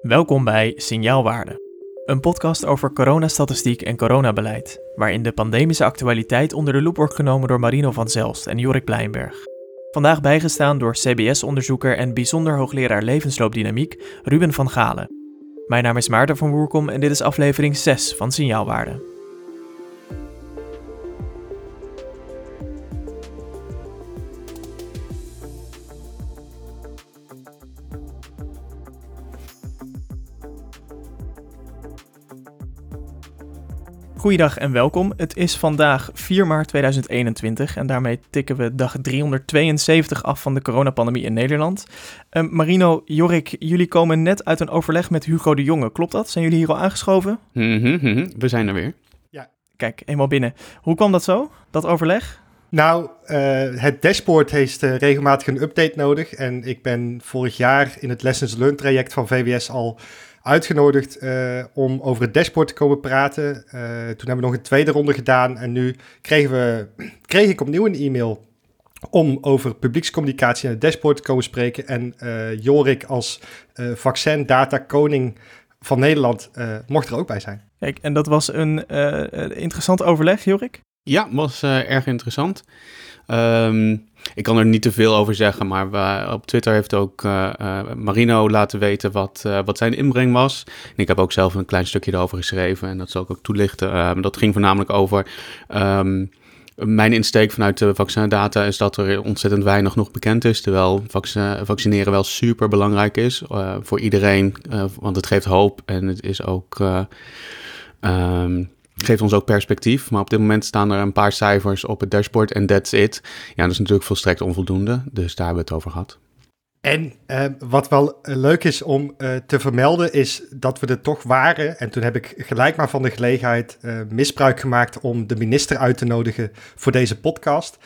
Welkom bij Signaalwaarde, een podcast over coronastatistiek en coronabeleid, waarin de pandemische actualiteit onder de loep wordt genomen door Marino van Zelst en Jorik Pleinberg. Vandaag bijgestaan door CBS-onderzoeker en bijzonder hoogleraar levensloopdynamiek Ruben van Galen. Mijn naam is Maarten van Woerkom en dit is aflevering 6 van Signaalwaarde. Goeiedag en welkom. Het is vandaag 4 maart 2021 en daarmee tikken we dag 372 af van de coronapandemie in Nederland. Uh, Marino, Jorik, jullie komen net uit een overleg met Hugo de Jonge. Klopt dat? Zijn jullie hier al aangeschoven? Mm -hmm, we zijn er weer. Ja. Kijk, eenmaal binnen. Hoe kwam dat zo, dat overleg? Nou, uh, het dashboard heeft uh, regelmatig een update nodig. En ik ben vorig jaar in het Lessons Learned traject van VWS al uitgenodigd uh, om over het dashboard te komen praten. Uh, toen hebben we nog een tweede ronde gedaan en nu kregen we, kreeg ik opnieuw een e-mail om over publiekscommunicatie en het dashboard te komen spreken. En uh, Jorik als vaccin data koning van Nederland mocht er ook bij zijn. Kijk, en dat was een interessant overleg, Jorik? Ja, was erg interessant. Um, ik kan er niet te veel over zeggen, maar op Twitter heeft ook uh, uh, Marino laten weten wat, uh, wat zijn inbreng was. En ik heb ook zelf een klein stukje erover geschreven en dat zal ik ook toelichten. dat ging voornamelijk over. Um, mijn insteek vanuit de vaccindata is dat er ontzettend weinig nog bekend is. Terwijl vaccineren wel super belangrijk is voor iedereen. want het geeft hoop en het is ook. Um, geeft ons ook perspectief. Maar op dit moment staan er een paar cijfers op het dashboard en that's it. Ja, dat is natuurlijk volstrekt onvoldoende. Dus daar hebben we het over gehad. En uh, wat wel leuk is om uh, te vermelden, is dat we er toch waren. En toen heb ik gelijk maar van de gelegenheid misbruik gemaakt om de minister uit te nodigen voor deze podcast.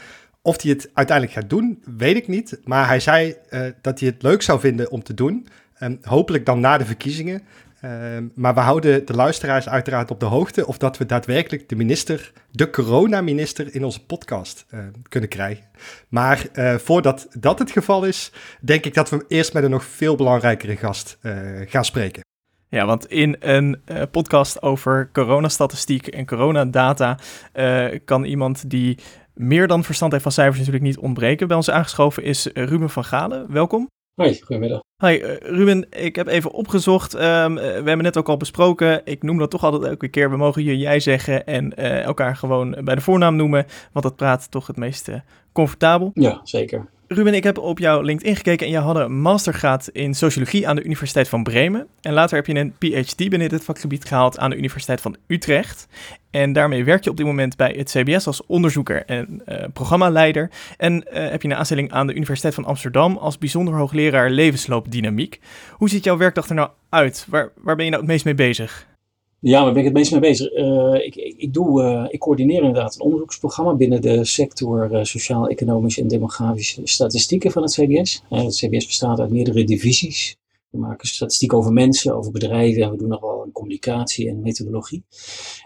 Of hij het uiteindelijk gaat doen, weet ik niet. Maar hij zei dat hij het leuk zou vinden om te doen. En hopelijk dan na de verkiezingen. Uh, maar we houden de luisteraars uiteraard op de hoogte of dat we daadwerkelijk de minister, de coronaminister, in onze podcast uh, kunnen krijgen. Maar uh, voordat dat het geval is, denk ik dat we eerst met een nog veel belangrijkere gast eh, gaan spreken. Ja, want in een podcast over coronastatistiek en coronadata kan iemand die meer dan verstand heeft van cijfers natuurlijk niet ontbreken. Bij ons aangeschoven is Ruben van Galen. Welkom. Hoi, goedemiddag. Hi, uh, Ruben. Ik heb even opgezocht. Um, we hebben net ook al besproken. Ik noem dat toch altijd elke keer. We mogen je jij zeggen en uh, elkaar gewoon bij de voornaam noemen. Want dat praat toch het meest comfortabel. Ja, zeker. Ruben, ik heb op jouw LinkedIn gekeken en je had een mastergraad in sociologie aan de Universiteit van Bremen. En later heb je een PhD binnen dit vakgebied gehaald aan de Universiteit van Utrecht. En daarmee werk je op dit moment bij het CBS als onderzoeker en uh, programmaleider. En uh, heb je een aanstelling aan de Universiteit van Amsterdam als bijzonder hoogleraar levensloopdynamiek. Hoe ziet jouw werkdag er nou uit? Waar, waar ben je nou het meest mee bezig? Ja, waar ben ik het meest mee bezig? Uh, ik, ik, doe, uh, ik coördineer inderdaad een onderzoeksprogramma binnen de sector uh, sociaal-economische en demografische statistieken van het CBS. het CBS bestaat uit meerdere divisies. We maken statistiek over mensen, over bedrijven en we doen nog wel communicatie en methodologie.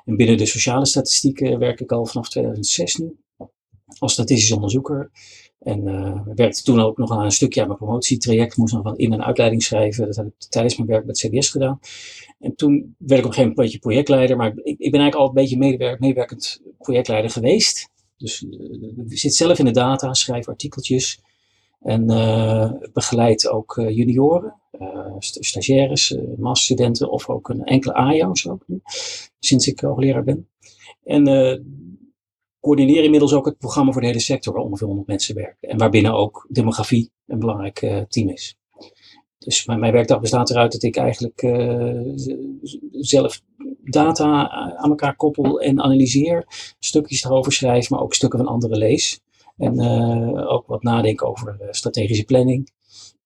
En binnen de sociale statistieken werk ik al vanaf 2006 nu als statistisch onderzoeker. En uh, werkte toen ook nog aan een stukje aan mijn promotietraject. Moest nog wat in- en uitleiding schrijven. Dat heb ik tijdens mijn werk met CBS gedaan. En toen werd ik op een gegeven moment projectleider. Maar ik, ik ben eigenlijk al een beetje medewerk, meewerkend projectleider geweest. Dus uh, zit zelf in de data, schrijf artikeltjes. En uh, begeleid ook junioren, stagiaires, masterstudenten of ook een enkele AJO's ook nu. Sinds ik hoogleraar ben. En coördineer inmiddels ook het programma voor de hele sector waar ongeveer 100 mensen werken. En waarbinnen ook demografie een belangrijk uh, team is. Dus mijn, mijn, werkdag bestaat eruit dat ik eigenlijk uh, zelf data aan elkaar koppel en analyseer. Stukjes erover schrijf, maar ook stukken van anderen lees. En ook wat nadenken over strategische planning.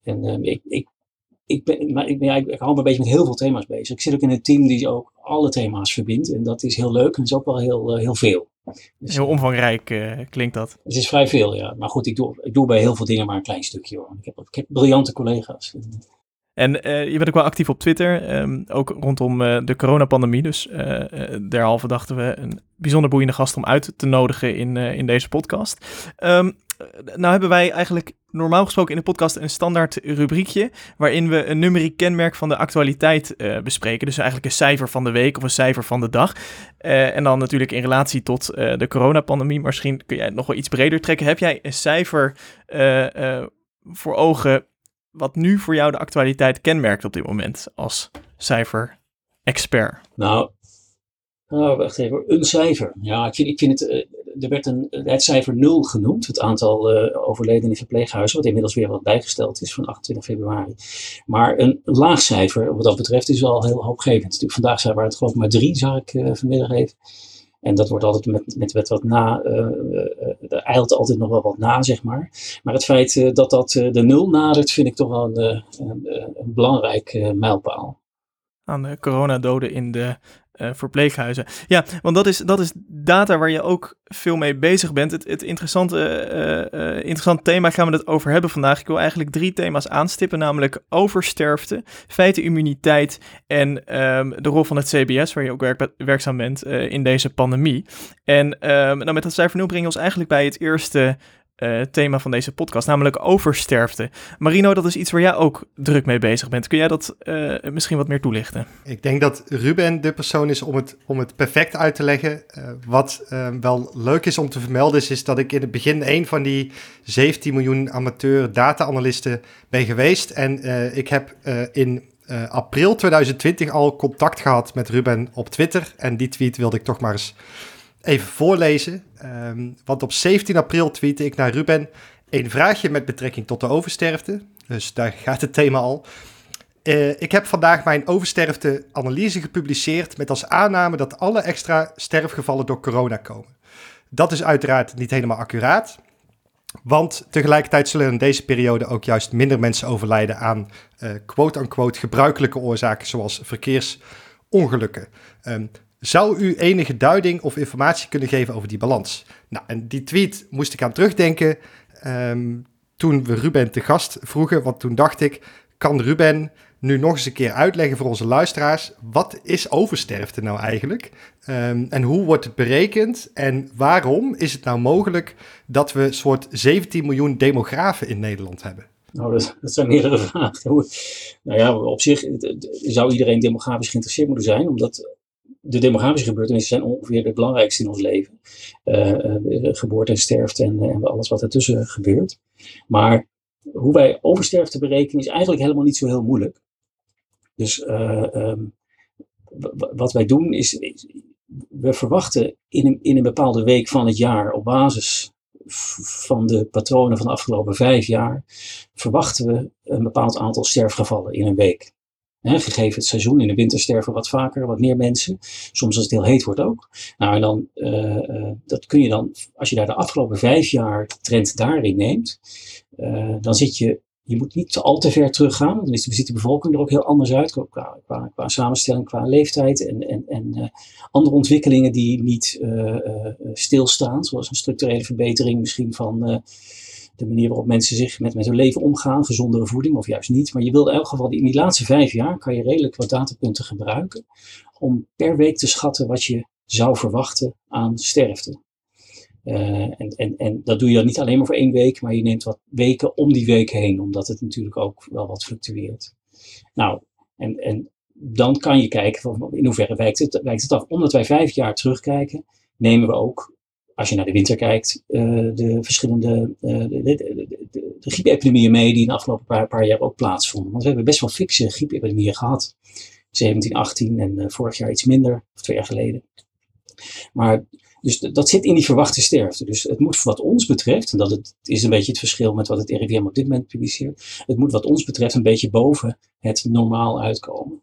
En ik, ik, ik, ben, maar ik, ja, ik, ik hou me een beetje met heel veel thema's bezig. Ik zit ook in een team die ook alle thema's verbindt. En dat is heel leuk en is ook wel heel, heel veel. Dus, heel omvangrijk uh, klinkt dat. Het is vrij veel, ja. Maar goed, ik doe, ik doe bij heel veel dingen maar een klein stukje hoor. Ik heb, ik heb briljante collega's. En uh, je bent ook wel actief op Twitter, um, ook rondom uh, de coronapandemie. Dus derhalve dachten we een bijzonder boeiende gast om uit te nodigen in, in deze podcast. Um, nou hebben wij eigenlijk normaal gesproken in de podcast een standaard rubriekje waarin we een numeriek kenmerk van de actualiteit uh, bespreken. Dus eigenlijk een cijfer van de week of een cijfer van de dag. Uh, en dan natuurlijk in relatie tot uh, de coronapandemie. Misschien kun jij het nog wel iets breder trekken. Heb jij een cijfer voor ogen wat nu voor jou de actualiteit kenmerkt op dit moment als cijfer-expert? Nou, nou, wacht even. Een cijfer. Ja, ik vind, ik vind het. Uh, er werd een, het cijfer 0 genoemd. Het aantal uh, overledenen in verpleeghuizen. Wat inmiddels weer wat bijgesteld is van 28 februari. Maar een laag cijfer, wat dat betreft, is wel heel hoopgevend. Vandaag zijn we het geloof ik maar drie, zou ik uh, vanmiddag even. En dat wordt altijd met, met, wat na, er eilt altijd nog wel wat na, zeg maar. Maar het feit dat dat de nul nadert, vind ik toch wel een, een, een belangrijk mijlpaal. Aan de coronadoden in de uh, verpleeghuizen. Ja, want dat is, dat is data waar je ook veel mee bezig bent. Het, het interessante, uh, interessante thema gaan we het over hebben vandaag. Ik wil eigenlijk drie thema's aanstippen, namelijk oversterfte, feitenimmuniteit en um, de rol van het CBS, waar je ook werk, werkzaam bent in deze pandemie. En um, nou, met dat cijfer 0 brengen we ons eigenlijk bij het eerste uh, thema van deze podcast, namelijk oversterfte. Marino, dat is iets waar jij ook druk mee bezig bent. Kun jij dat uh, misschien wat meer toelichten? Ik denk dat Ruben de persoon is om het, om het perfect uit te leggen. Uh, wat wel leuk is om te vermelden is, is dat ik in het begin een van die 17 miljoen amateur data-analysten ben geweest. En ik heb in april 2020 al contact gehad met Ruben op Twitter. En die tweet wilde ik toch maar eens even voorlezen. Um, want op 17 april tweette ik naar Ruben een vraagje met betrekking tot de oversterfte. Dus daar gaat het thema al. Uh, ik heb vandaag mijn oversterfte-analyse gepubliceerd met als aanname dat alle extra sterfgevallen door corona komen. Dat is uiteraard niet helemaal accuraat, want tegelijkertijd zullen in deze periode ook juist minder mensen overlijden aan uh, quote-unquote gebruikelijke oorzaken zoals verkeersongelukken. Um, zou u enige duiding of informatie kunnen geven over die balans? Nou, en die tweet moest ik aan terugdenken um, toen we Ruben te gast vroegen. Want toen dacht ik, kan Ruben nu nog eens een keer uitleggen voor onze luisteraars... wat is oversterfte nou eigenlijk? Um, en hoe wordt het berekend? En waarom is het nou mogelijk dat we een soort 17 miljoen demografen in Nederland hebben? Nou, dat, dat, zijn meerdere vragen. Nou ja, op zich zou iedereen demografisch geïnteresseerd moeten zijn, omdat de demografische gebeurtenissen zijn ongeveer het belangrijkste in ons leven. Uh, geboorte en sterfte en, en, alles wat ertussen gebeurt. Maar hoe wij oversterfte berekenen is eigenlijk helemaal niet zo heel moeilijk. Dus um, wat wij doen is, we verwachten in een, in een bepaalde week van het jaar op basis van de patronen van de afgelopen vijf jaar, verwachten we een bepaald aantal sterfgevallen in een week gegeven het seizoen, in de winter sterven wat vaker, wat meer mensen. Soms als het heel heet wordt ook. Nou, en dan, uh, dat kun je dan, als je daar de afgelopen vijf jaar trend daarin neemt, uh, dan zit je, je moet niet al te ver teruggaan, want dan is de, ziet de bevolking er ook heel anders uit, qua, qua, qua samenstelling, qua leeftijd en, en, en andere ontwikkelingen die niet stilstaan, zoals een structurele verbetering misschien van de manier waarop mensen zich met, met hun leven omgaan, gezondere voeding of juist niet. Maar je wil in elk geval in die laatste vijf jaar kan je redelijk wat datapunten gebruiken om per week te schatten wat je zou verwachten aan sterfte. Uh, en, en, en dat doe je dan niet alleen maar voor één week, maar je neemt wat weken om die week heen, omdat het natuurlijk ook wel wat fluctueert. Nou, en, en dan kan je kijken van in hoeverre wijkt het, wijkt het af. Omdat wij vijf jaar terugkijken, nemen we ook als je naar de winter kijkt, uh, de verschillende uh, de, de, de, de, griepepidemieën mee die in de afgelopen paar, paar, jaar ook plaatsvonden. Want we hebben best wel fikse griepepidemieën gehad. 17, 18 en uh, vorig jaar iets minder, of twee jaar geleden. Maar dus dat zit in die verwachte sterfte. Dus het moet wat ons betreft, en dat het is een beetje het verschil met wat het RIVM op dit moment publiceert, het moet wat ons betreft een beetje boven het normaal uitkomen.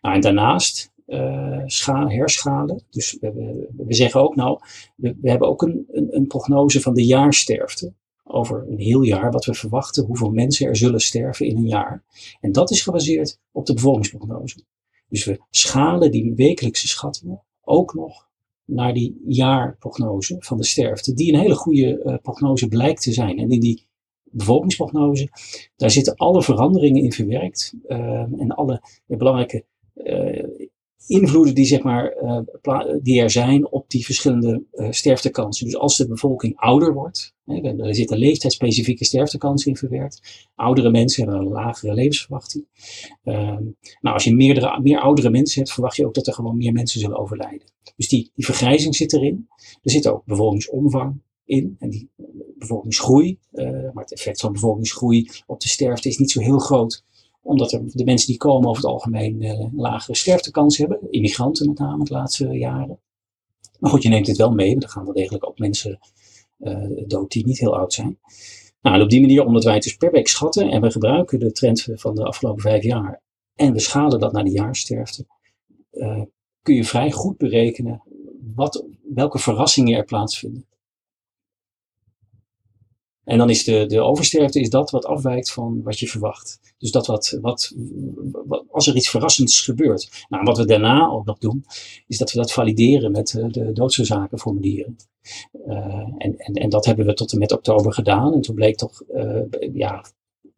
Nou, en daarnaast uh, scha herschalen. Dus we, we, zeggen ook, nou, we, hebben ook een, een, een, prognose van de jaarsterfte. Over een heel jaar, wat we verwachten, hoeveel mensen er zullen sterven in een jaar. En dat is gebaseerd op de bevolkingsprognose. Dus we schalen die wekelijkse schattingen ook nog naar die jaarprognose van de sterfte, die een hele goede uh, prognose blijkt te zijn. En in die bevolkingsprognose, daar zitten alle veranderingen in verwerkt uh, en alle belangrijke invloeden die, zeg maar, die er zijn op die verschillende sterftekansen. Dus als de bevolking ouder wordt, hè, er zitten leeftijdsspecifieke sterftekansen in verwerkt. Oudere mensen hebben een lagere levensverwachting. Ehm, nou, als je meerdere, meer oudere mensen hebt, verwacht je ook dat er gewoon meer mensen zullen overlijden. Dus die, die vergrijzing zit erin. Er zit ook bevolkingsomvang in. En die bevolkingsgroei, uh, maar het effect van bevolkingsgroei op de sterfte is niet zo heel groot. Omdat er, de mensen die komen over het algemeen uh, lagere sterftekans hebben. Immigranten met name de laatste jaren. Maar goed, je neemt het wel mee. Er gaan wel degelijk ook mensen uh, dood die niet heel oud zijn. Nou, en op die manier, omdat wij het dus per week schatten en we gebruiken de trend van de afgelopen vijf jaar en we schalen dat naar de jaarsterfte, kun je vrij goed berekenen wat, welke verrassingen er plaatsvinden. En dan is de, de oversterfte is dat wat afwijkt van wat je verwacht. Dus dat wat, wat, als er iets verrassends gebeurt. Nou, wat we daarna ook nog doen, is dat we dat valideren met uh, de doodsoorzakenformulieren. Uh, en, en, en dat hebben we tot en met oktober gedaan. En toen bleek toch uh, ja,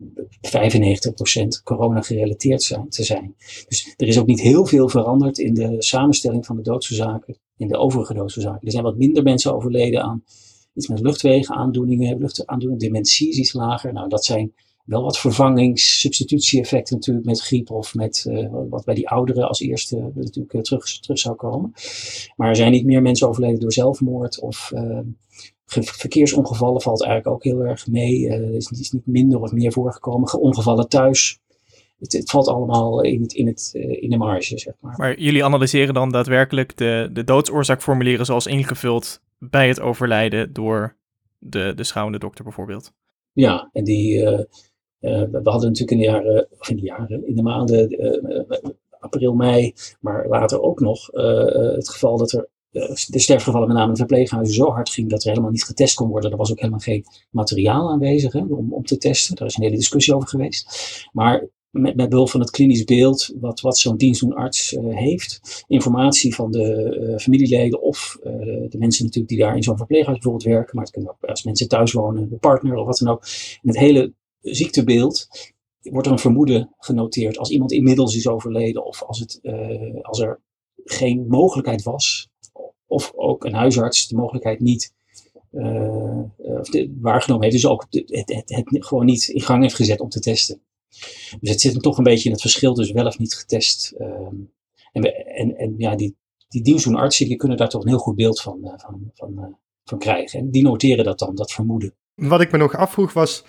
95% corona gerelateerd te zijn. Dus er is ook niet heel veel veranderd in de samenstelling van de doodsoorzaken, in de overige doodsoorzaken. Er zijn wat minder mensen overleden aan iets met luchtwegenaandoeningen, luchtaandoeningen, dementie is iets lager. Nou, dat zijn wel wat vervangings, substitutie-effecten natuurlijk met griep of met uh, wat bij die ouderen als eerste natuurlijk uh, terug, terug zou komen. Maar er zijn niet meer mensen overleden door zelfmoord of uh, verkeersongevallen valt eigenlijk ook heel erg mee. Er is, is, niet minder of meer voorgekomen. Ongevallen thuis. Het, het, valt allemaal in, het, in, het, in de marge, zeg maar. Maar jullie analyseren dan daadwerkelijk de, de doodsoorzaakformulieren zoals ingevuld bij het overlijden door de, de schouwende dokter bijvoorbeeld. Ja, en die, uh, uh, we hadden natuurlijk in de jaren, of in de jaren, in de maanden uh, april, mei, maar later ook nog het geval dat er de sterfgevallen met name in verpleeghuizen zo hard ging dat er helemaal niet getest kon worden. Er was ook helemaal geen materiaal aanwezig hè, om, om te testen. Daar is een hele discussie over geweest. Maar met, behulp van het klinisch beeld wat, wat zo'n dienstdoenarts uh, heeft. Informatie van de uh, familieleden of uh, de mensen natuurlijk die daar in zo'n verpleeghuis bijvoorbeeld werken. Maar het kunnen ook als mensen thuis wonen, de partner of wat dan ook. In het hele ziektebeeld wordt er een vermoeden genoteerd als iemand inmiddels is overleden of als, het, als er geen mogelijkheid was. Of ook een huisarts de mogelijkheid niet waargenomen heeft. Dus ook het, het, het gewoon niet in gang heeft gezet om te testen. Dus het zit hem toch een beetje in het verschil dus wel of niet getest. Um, en, we, en, en ja, die, die dienstdoenartsen die kunnen daar toch een heel goed beeld van, uh, van, van, uh, van krijgen. En die noteren dat dan, dat vermoeden. Wat ik me nog afvroeg was,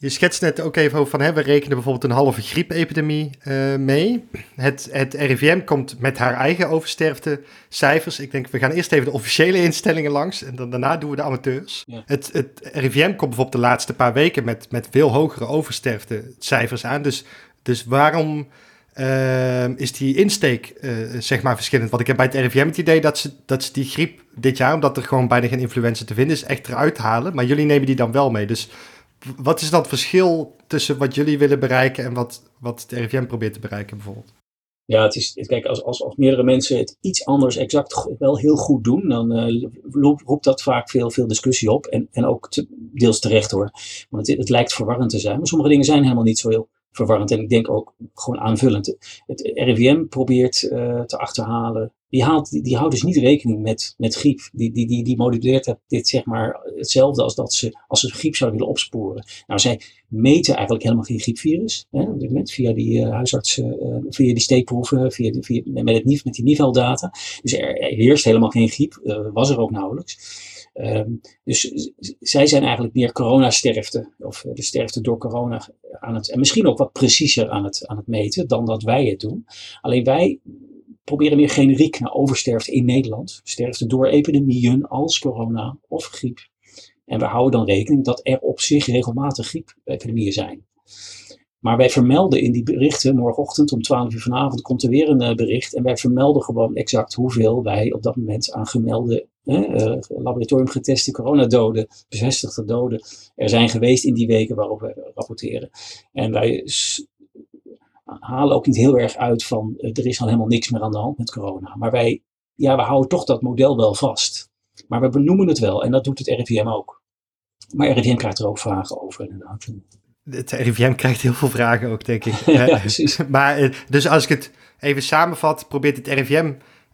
je schetst net ook even over van, hè, we rekenen bijvoorbeeld een halve griepepidemie uh, mee. Het, het RIVM komt met haar eigen oversterftecijfers. Ik denk, we gaan eerst even de officiële instellingen langs en dan daarna doen we de amateurs. Ja. Het, het RIVM komt bijvoorbeeld de laatste paar weken met, met veel hogere oversterftecijfers aan. Dus, dus waarom uh, is die insteek uh, zeg maar verschillend? Want ik heb bij het RIVM het idee dat ze, dat ze die griep dit jaar, omdat er gewoon bijna geen influenza te vinden is, echt eruit halen. Maar jullie nemen die dan wel mee. Dus wat is dan het verschil tussen wat jullie willen bereiken en wat, wat het RIVM probeert te bereiken bijvoorbeeld? Ja, het is, kijk, als, als, als meerdere mensen het iets anders exact wel heel goed doen, dan uh, roept dat vaak veel, veel discussie op. En, en ook deels terecht hoor. Want het, het lijkt verwarrend te zijn. Maar sommige dingen zijn helemaal niet zo heel verwarrend. En ik denk ook gewoon aanvullend. Het RIVM probeert uh, te achterhalen. Die, haalt, die, houdt dus niet rekening met, met griep. Die, die, die, die modelleert dit zeg maar hetzelfde als dat ze, als ze griep zouden willen opsporen. Nou, zij meten eigenlijk helemaal geen griepvirus. Hè, op dit moment via die uh, huisartsen, uh, via die steekproeven, via, die, via met, het met die NIVEL-data. Dus er, er heerst helemaal geen griep. was er ook nauwelijks. Um, dus zij zijn eigenlijk meer coronasterfte, of de sterfte door corona aan het, en misschien ook wat preciezer aan het, aan het meten dan dat wij het doen. Alleen wij proberen meer generiek naar oversterfte in Nederland. Sterfte door epidemieën als corona of griep. En we houden dan rekening dat er op zich regelmatig griepepidemieën zijn. Maar wij vermelden in die berichten, morgenochtend om 12 uur vanavond komt er weer een uh, bericht. En wij vermelden gewoon exact hoeveel wij op dat moment aan gemelde uh, laboratoriumgeteste coronadoden, bevestigde doden, er zijn geweest in die weken waarop we rapporteren. En wij halen ook niet heel erg uit van uh, er is al helemaal niks meer aan de hand met corona. Maar wij, ja, we houden toch dat model wel vast. Maar we benoemen het wel en dat doet het RIVM ook. Maar RIVM krijgt er ook vragen over inderdaad. Het RIVM krijgt heel veel vragen ook, denk ik. ja, precies. maar dus als ik het even samenvat, probeert het RIVM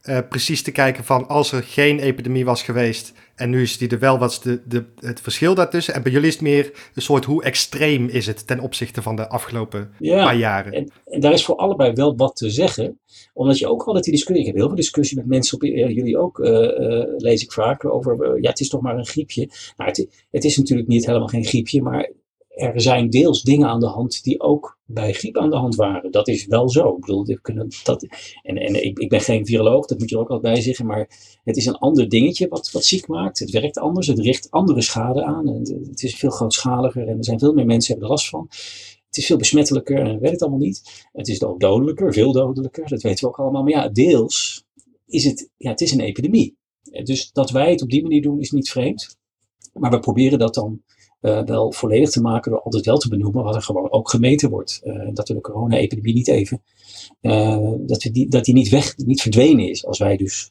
uh, precies te kijken van als er geen epidemie was geweest en nu is die er wel, wat is de, de, het verschil daartussen? En bij jullie is het meer een soort hoe extreem is het ten opzichte van de afgelopen paar jaren? En, en, daar is voor allebei wel wat te zeggen, omdat je ook altijd die discussie, ik heb heel veel discussie met mensen, op, jullie ook, uh, lees ik vaak, over ja, het is toch maar een griepje. Nou, het, het is natuurlijk niet helemaal geen griepje, maar er zijn deels dingen aan de hand die ook bij griep aan de hand waren. Dat is wel zo. Ik bedoel, dat, en en ik, ik ben geen viroloog, dat moet je ook altijd bij zeggen, maar het is een ander dingetje wat, wat ziek maakt. Het werkt anders, het richt andere schade aan. Het is veel grootschaliger en er zijn veel meer mensen hebben er last van. Het is veel besmettelijker en weet het allemaal niet. Het is ook dodelijker, veel dodelijker, dat weten we ook allemaal. Maar ja, deels is het, ja, het is een epidemie. Dus dat wij het op die manier doen is niet vreemd. Maar we proberen dat dan uh, wel volledig te maken door altijd wel te benoemen wat er gewoon ook gemeten wordt. Uh, dat we de corona-epidemie niet even, uh, dat, we die, dat die niet weg, niet verdwenen is als wij dus,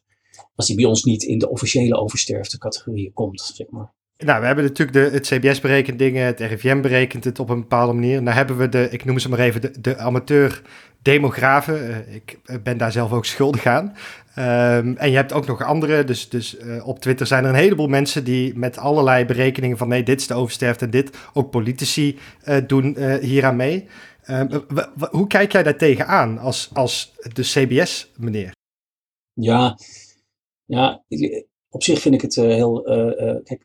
als die bij ons niet in de officiële oversterfte categorieën komt, zeg maar. Nou, we hebben natuurlijk de, het CBS berekent dingen, het RIVM berekent het op een bepaalde manier. Nou hebben we de, ik noem ze maar even, de, de amateur demografen. ik ben daar zelf ook schuldig aan. Um, en je hebt ook nog andere, dus, dus uh, op Twitter zijn er een heleboel mensen die met allerlei berekeningen van nee, dit is de oversterfte en dit, ook politici uh, doen hieraan mee. Um, hoe kijk jij daar tegenaan als, als de CBS, meneer? Ja, ja, op zich vind ik het heel. kijk,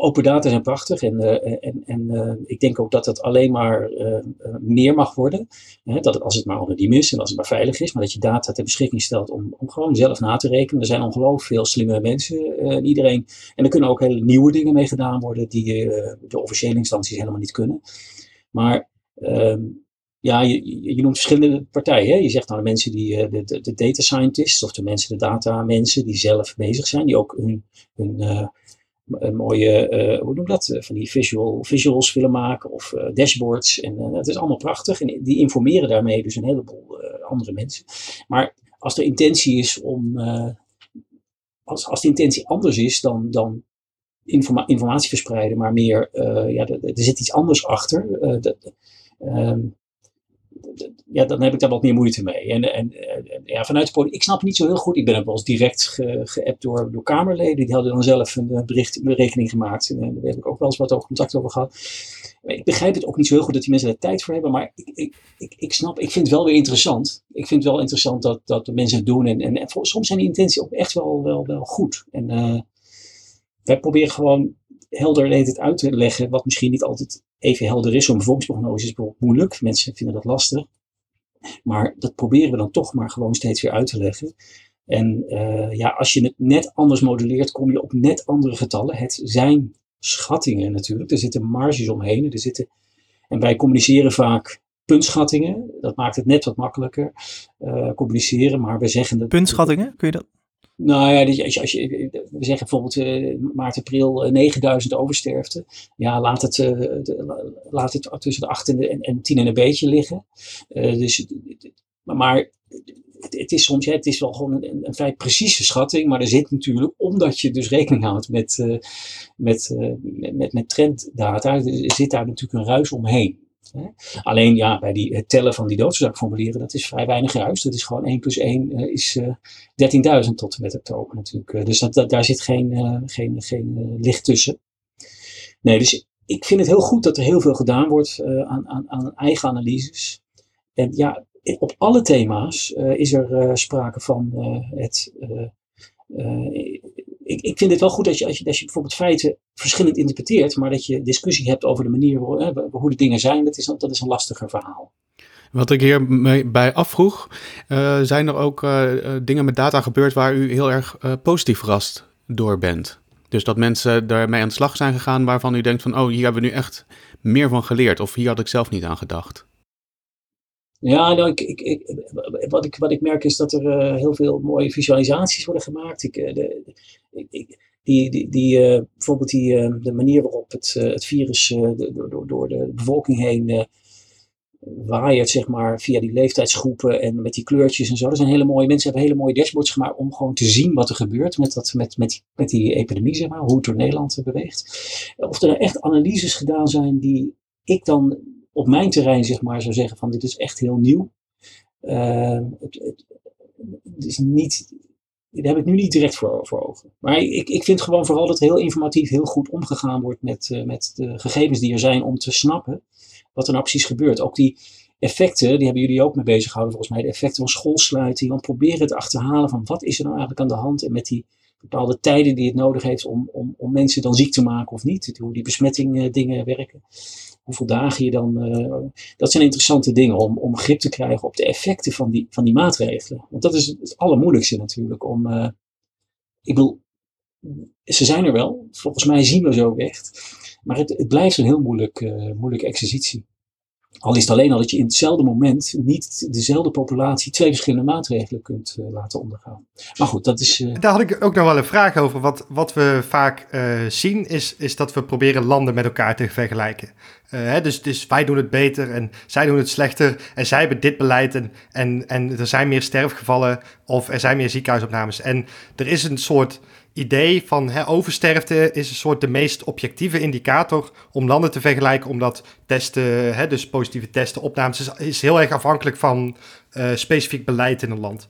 open data zijn prachtig en, uh, en, en uh, ik denk ook dat het alleen maar uh, meer mag worden. Hè, dat als het maar anoniem is en als het maar veilig is, maar dat je data ter beschikking stelt om, om gewoon zelf na te rekenen. Er zijn ongelooflijk veel slimme mensen. iedereen, en er kunnen ook hele nieuwe dingen mee gedaan worden die de officiële instanties helemaal niet kunnen. Maar ehm, ja, je, noemt verschillende partijen. Hè? Je zegt nou de mensen die, de, de, de data scientists of de mensen, de data mensen die zelf bezig zijn, die ook hun een mooie, uh, hoe noem dat, van die visual, visuals willen maken of uh, dashboards. En dat is allemaal prachtig. En die informeren daarmee dus een heleboel andere mensen. Maar als de intentie is om, als, als de intentie anders is dan, dan informa informatie verspreiden, maar meer, ja, er, zit iets anders achter. Dat, ehm, ja, dan heb ik daar wat meer moeite mee. En, en, ja, vanuit de politiek, ik snap het niet zo heel goed. Ik ben ook wel eens direct ge, geappt door, door Kamerleden. Die hadden dan zelf een eh, bericht, berekening gemaakt. En daar heb ik ook wel eens wat contact over gehad. Ik begrijp het ook niet zo heel goed dat die mensen er tijd voor hebben. Maar ik, ik, ik, snap, ik vind het wel weer interessant. Ik vind het wel interessant dat, dat de mensen het doen. En, en, soms zijn die intenties ook echt wel, wel, wel goed. En uh, wij proberen gewoon helder uit te leggen, wat misschien niet altijd even helder is. Zo'n bevolkingsprognose is bijvoorbeeld moeilijk. Mensen vinden dat lastig. Maar dat proberen we dan toch maar gewoon steeds weer uit te leggen. En uh, ja, als je het net anders modelleert, kom je op net andere getallen. Het zijn schattingen natuurlijk. Er zitten marges omheen. Er zitten, en wij communiceren vaak puntschattingen. Dat maakt het net wat makkelijker uh, communiceren. Maar we zeggen dat. Puntschattingen? Kun je dat? Nou ja, als je, als je, we zeggen bijvoorbeeld uh, maart, april 9000 eh, oversterfte. Ja, laat het, de, laat het tussen de 8 en, en, 10 en een beetje liggen. Dus, maar het, is soms, ja, het is wel gewoon een, een, vrij precieze schatting. Maar er zit natuurlijk, omdat je dus rekening houdt met, met, met, met trenddata, er zit daar natuurlijk een ruis omheen. Alleen ja, bij die, het tellen van die doodzakformulieren, dat is vrij weinig juist. Dat is gewoon 1 plus 1 uh, eh, is uh, eh, 13.000 tot en met oktober natuurlijk. Uh, dus daar zit geen, geen, geen licht tussen. Nee, dus ik vind het heel goed dat er heel veel gedaan wordt aan, aan, aan eigen analyses. En ja, op alle thema's is er sprake van het ik, ik vind het wel goed dat je, als je, bijvoorbeeld feiten verschillend interpreteert, maar dat je discussie hebt over de manier hoe, hoe de dingen zijn, dat is, dat is een lastiger verhaal. Wat ik hier bij afvroeg, uh, zijn er ook uh, dingen met data gebeurd waar u heel erg positief verrast door bent? Dus dat mensen daarmee aan de slag zijn gegaan waarvan u denkt van, oh, hier hebben we nu echt meer van geleerd of hier had ik zelf niet aan gedacht. Ja, nou, ik, ik, ik, wat, ik, wat ik merk is dat er uh, heel veel mooie visualisaties worden gemaakt. Ik, de, ik, die, die, die, uh, bijvoorbeeld die, de manier waarop het, het virus door, door, door de bevolking heen waait, zeg maar, via die leeftijdsgroepen en met die kleurtjes en zo. Er zijn hele mooie mensen, hebben hele mooie dashboards gemaakt om gewoon te zien wat er gebeurt met, dat, met, met, met die epidemie, zeg maar, hoe het door Nederland beweegt. Of er echt analyses gedaan zijn die ik dan op mijn terrein zeg maar zou zeggen van dit is echt heel nieuw. Uh, het, het, is niet, daar heb ik nu niet direct voor, voor ogen. Maar ik, ik vind gewoon vooral dat heel informatief heel goed omgegaan wordt met, uh, met de gegevens die er zijn om te snappen wat er nou precies gebeurt. Ook die effecten, die hebben jullie ook mee bezig gehouden volgens mij, de effecten van schoolsluiting, om proberen te achterhalen van wat is er nou eigenlijk aan de hand en met die bepaalde tijden die het nodig heeft om, om, om mensen dan ziek te maken of niet, hoe die besmetting uh, dingen werken hoeveel dagen je dan. Uh, dat zijn interessante dingen om, om grip te krijgen op de effecten van die, van die maatregelen. Want dat is het allermoeilijkste natuurlijk. Om, uh, ik bedoel, ze zijn er wel. Volgens mij zien we ze ook echt. Maar het, het blijft een heel moeilijk, uh, moeilijke exercitie. Al is het alleen al dat je in hetzelfde moment niet dezelfde populatie twee verschillende maatregelen kunt uh, laten ondergaan. Maar goed, dat is. Uh... Daar had ik ook nog wel een vraag over. Wat, wat we vaak uh, zien is, is dat we proberen landen met elkaar te vergelijken. Hè, dus, dus wij doen het beter en zij doen het slechter. En zij hebben dit beleid en, en, en er zijn meer sterfgevallen of er zijn meer ziekenhuisopnames. En er is een soort idee van hè, oversterfte is een soort de meest objectieve indicator om landen te vergelijken, omdat testen, hè, dus positieve testen, opnames, is, heel erg afhankelijk van uh, specifiek beleid in een land.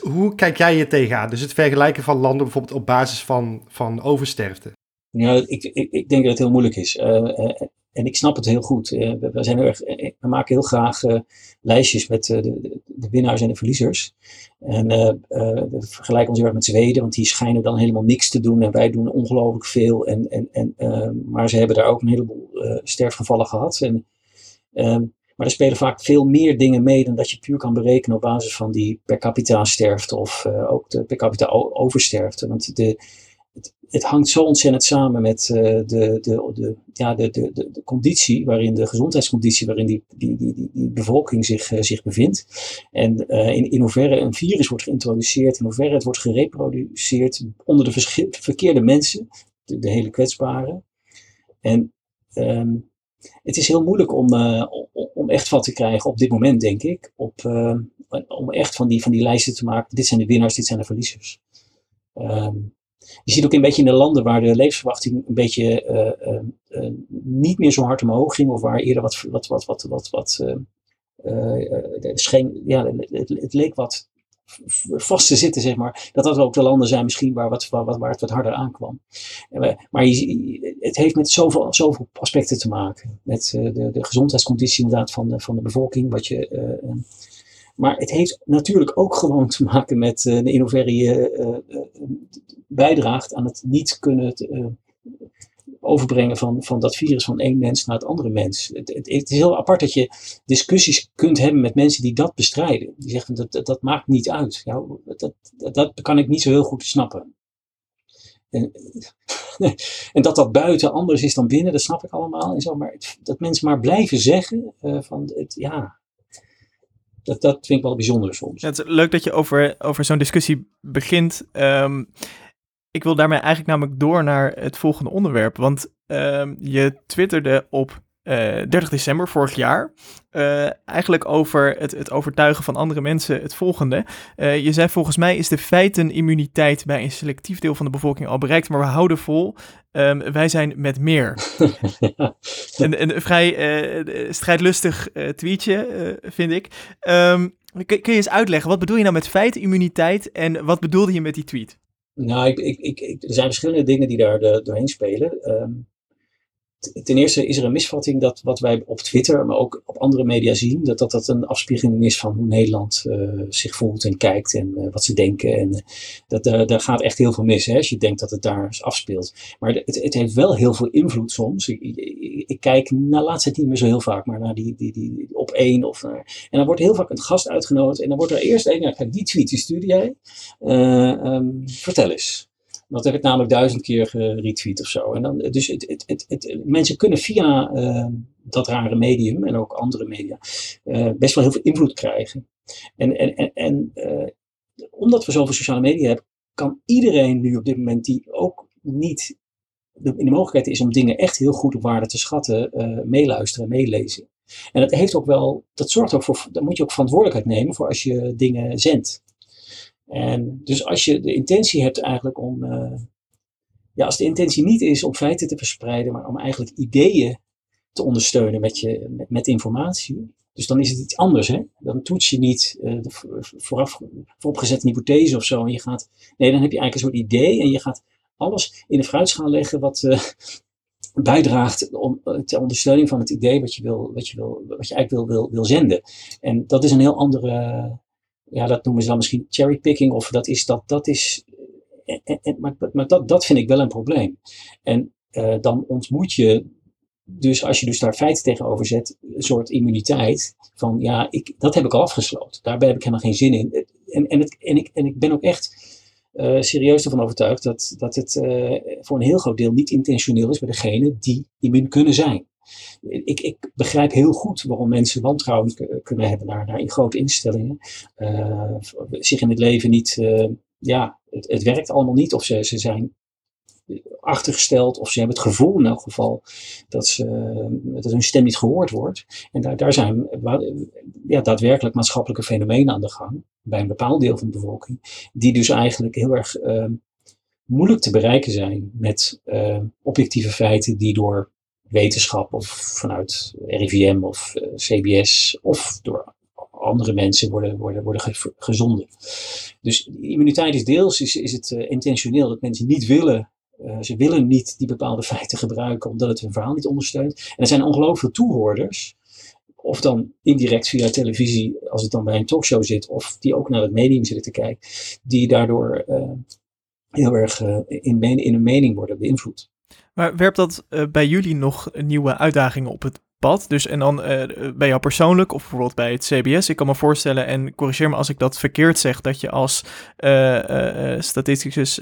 Hoe kijk jij hier tegenaan? Dus het vergelijken van landen bijvoorbeeld op basis van, van oversterfte? Ja, ik, ik, ik denk dat het heel moeilijk is. Uh, en ik snap het heel goed. we, we, zijn erg, we maken heel graag uh, lijstjes met de, de, winnaars en de verliezers. En we vergelijken ons heel erg met Zweden, want die schijnen dan helemaal niks te doen. En wij doen ongelooflijk veel. En, en, en, maar ze hebben daar ook een heleboel sterfgevallen gehad. En, ehm, maar er spelen vaak veel meer dingen mee dan dat je puur kan berekenen op basis van die per capita sterfte of ook de per capita oversterfte. Want de, het hangt zo ontzettend samen met uh, de, de, de, ja, de, de, de, conditie waarin, de gezondheidsconditie waarin die, die, die, die, bevolking zich, uh, zich bevindt. En uh, in, in hoeverre een virus wordt geïntroduceerd, in hoeverre het wordt gereproduceerd onder de verkeerde mensen, de, hele kwetsbare. En um, het is heel moeilijk om, om echt vat te krijgen op dit moment, denk ik, op, om echt van die, van die lijsten te maken. Dit zijn de winnaars, dit zijn de verliezers. Um, je ziet ook een beetje in de landen waar de levensverwachting een beetje uh, uh, niet meer zo hard omhoog ging, of waar eerder wat, wat, wat, wat, wat, wat scheen, ja, het, het, leek wat vast te zitten, zeg maar, dat dat ook de landen zijn misschien waar, wat, waar, waar het wat harder aankwam. Maar je, het heeft met zoveel, zoveel aspecten te maken. Met de, de gezondheidsconditie inderdaad van de, van de bevolking, wat je maar het heeft natuurlijk ook gewoon te maken met uh, in hoeverre je uh, bijdraagt aan het niet kunnen overbrengen van, van dat virus van één mens naar het andere mens. Het, het, is heel apart dat je discussies kunt hebben met mensen die dat bestrijden. Die zeggen dat, dat, dat maakt niet uit. Ja, dat, dat, dat kan ik niet zo heel goed snappen. En, en, dat dat buiten anders is dan binnen, dat snap ik allemaal. En zo, maar dat mensen maar blijven zeggen van het, ja, dat, dat vind ik wel bijzonder soms. Ja, het leuk dat je over, over zo'n discussie begint. Um, ik wil daarmee eigenlijk namelijk door naar het volgende onderwerp. Want um, je twitterde op uh, eh, 30 december vorig jaar. Uh, eigenlijk over het, het, overtuigen van andere mensen het volgende. Uh, je zei volgens mij is de feitenimmuniteit bij een selectief deel van de bevolking al bereikt, maar we houden vol. Um, wij zijn met meer. een, een, vrij strijdlustig tweetje, vind ik. Um, kun, kun je eens uitleggen, wat bedoel je nou met feitenimmuniteit en wat bedoelde je met die tweet? Nou, ik, ik, ik, er zijn verschillende dingen die daar de, doorheen spelen. Um, ten eerste is er een misvatting dat wat wij op Twitter, maar ook op andere media zien, dat dat, dat een afspiegeling is van hoe Nederland uh, zich voelt en kijkt en uh, wat ze denken. En uh, dat, daar gaat echt heel veel mis hè, als je denkt dat het daar afspeelt. Maar het, het heeft wel heel veel invloed soms. Ik, ik, kijk na laatst niet meer zo heel vaak, maar naar die, die, die op één of en dan wordt heel vaak een gast uitgenodigd en dan wordt er eerst een, nou, die tweet die stuurde jij, um, vertel eens. Dat heb ik namelijk duizend keer geretweet of zo. En dan, dus het, het, het, mensen kunnen via uh, dat rare medium en ook andere media best wel heel veel invloed krijgen. En, en, en, omdat we zoveel sociale media hebben, kan iedereen nu op dit moment die ook niet in de mogelijkheid is om dingen echt heel goed op waarde te schatten, meeluisteren en meelezen. En dat heeft ook wel, dat zorgt ook voor, dan moet je ook verantwoordelijkheid nemen voor als je dingen zendt. En dus als je de intentie hebt eigenlijk om, uh, ja, als de intentie niet is om feiten te verspreiden, maar om eigenlijk ideeën te ondersteunen met, je, met, met informatie. Dus dan is het iets anders, hè? Dan toets je niet uh, de vooraf vooropgezette hypothese of zo. En je gaat, nee, dan heb je eigenlijk een soort idee en je gaat alles in de fruitschaal leggen wat uh, bijdraagt om, ter ondersteuning van het idee wat je, wil, wat je, wil, wat je eigenlijk wil, wil, wil zenden. En dat is een heel andere, ja, dat noemen ze dan misschien cherrypicking, of dat is, dat, dat is, en, en, maar, maar dat, dat vind ik wel een probleem. En dan ontmoet je dus als je dus daar feiten tegenover zet, een soort immuniteit van ja, ik, dat heb ik al afgesloten. Daarbij heb ik helemaal geen zin in. En, en, het, en, ik, en ik ben ook echt uh, serieus ervan overtuigd dat, dat het voor een heel groot deel niet intentioneel is bij degene die immuun kunnen zijn. Ik, ik begrijp heel goed waarom mensen wantrouwen kunnen hebben naar, naar in grote instellingen. Uh, zich in het leven niet, ja, het, het werkt allemaal niet of ze, ze zijn achtergesteld of ze hebben het gevoel in elk geval dat, ze, dat hun stem niet gehoord wordt. En daar, daar zijn ja, daadwerkelijk maatschappelijke fenomenen aan de gang bij een bepaald deel van de bevolking, die dus eigenlijk heel erg uh, moeilijk te bereiken zijn met objectieve feiten die door wetenschap of vanuit RIVM of uh, CBS of door andere mensen worden, worden, worden gezonden. Dus immuniteit is deels is, is het intentioneel dat mensen niet willen uh, ze willen niet die bepaalde feiten gebruiken omdat het hun verhaal niet ondersteunt. En er zijn ongelooflijk veel toehoorders, of dan indirect via televisie, als het dan bij een talkshow zit, of die ook naar het medium zitten te kijken, die daardoor heel erg in, in hun mening worden beïnvloed. Maar werpt dat bij jullie nog nieuwe uitdagingen op het dus en dan uh, bij jou persoonlijk of bijvoorbeeld bij het CBS. Ik kan me voorstellen, en corrigeer me als ik dat verkeerd zeg, dat je als uh, statisticus,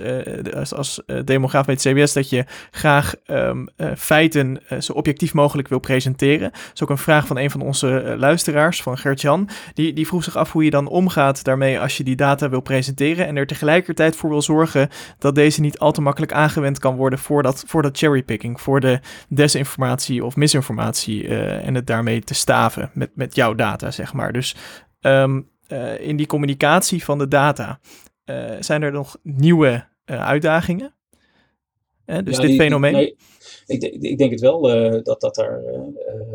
als, als demograaf bij het CBS, dat je graag um, feiten zo objectief mogelijk wil presenteren. Dat is ook een vraag van een van onze luisteraars, van Gert-Jan. Die, die vroeg zich af hoe je dan omgaat daarmee als je die data wil presenteren en er tegelijkertijd voor wil zorgen dat deze niet al te makkelijk aangewend kan worden voor dat, voor dat cherrypicking, voor de desinformatie of misinformatie uh, en het daarmee te staven met, met jouw data, zeg maar. Dus um, uh, in die communicatie van de data, uh, zijn er nog nieuwe uitdagingen? dus ja, dit fenomeen. Nee, ik, ik, denk het wel dat, dat, er,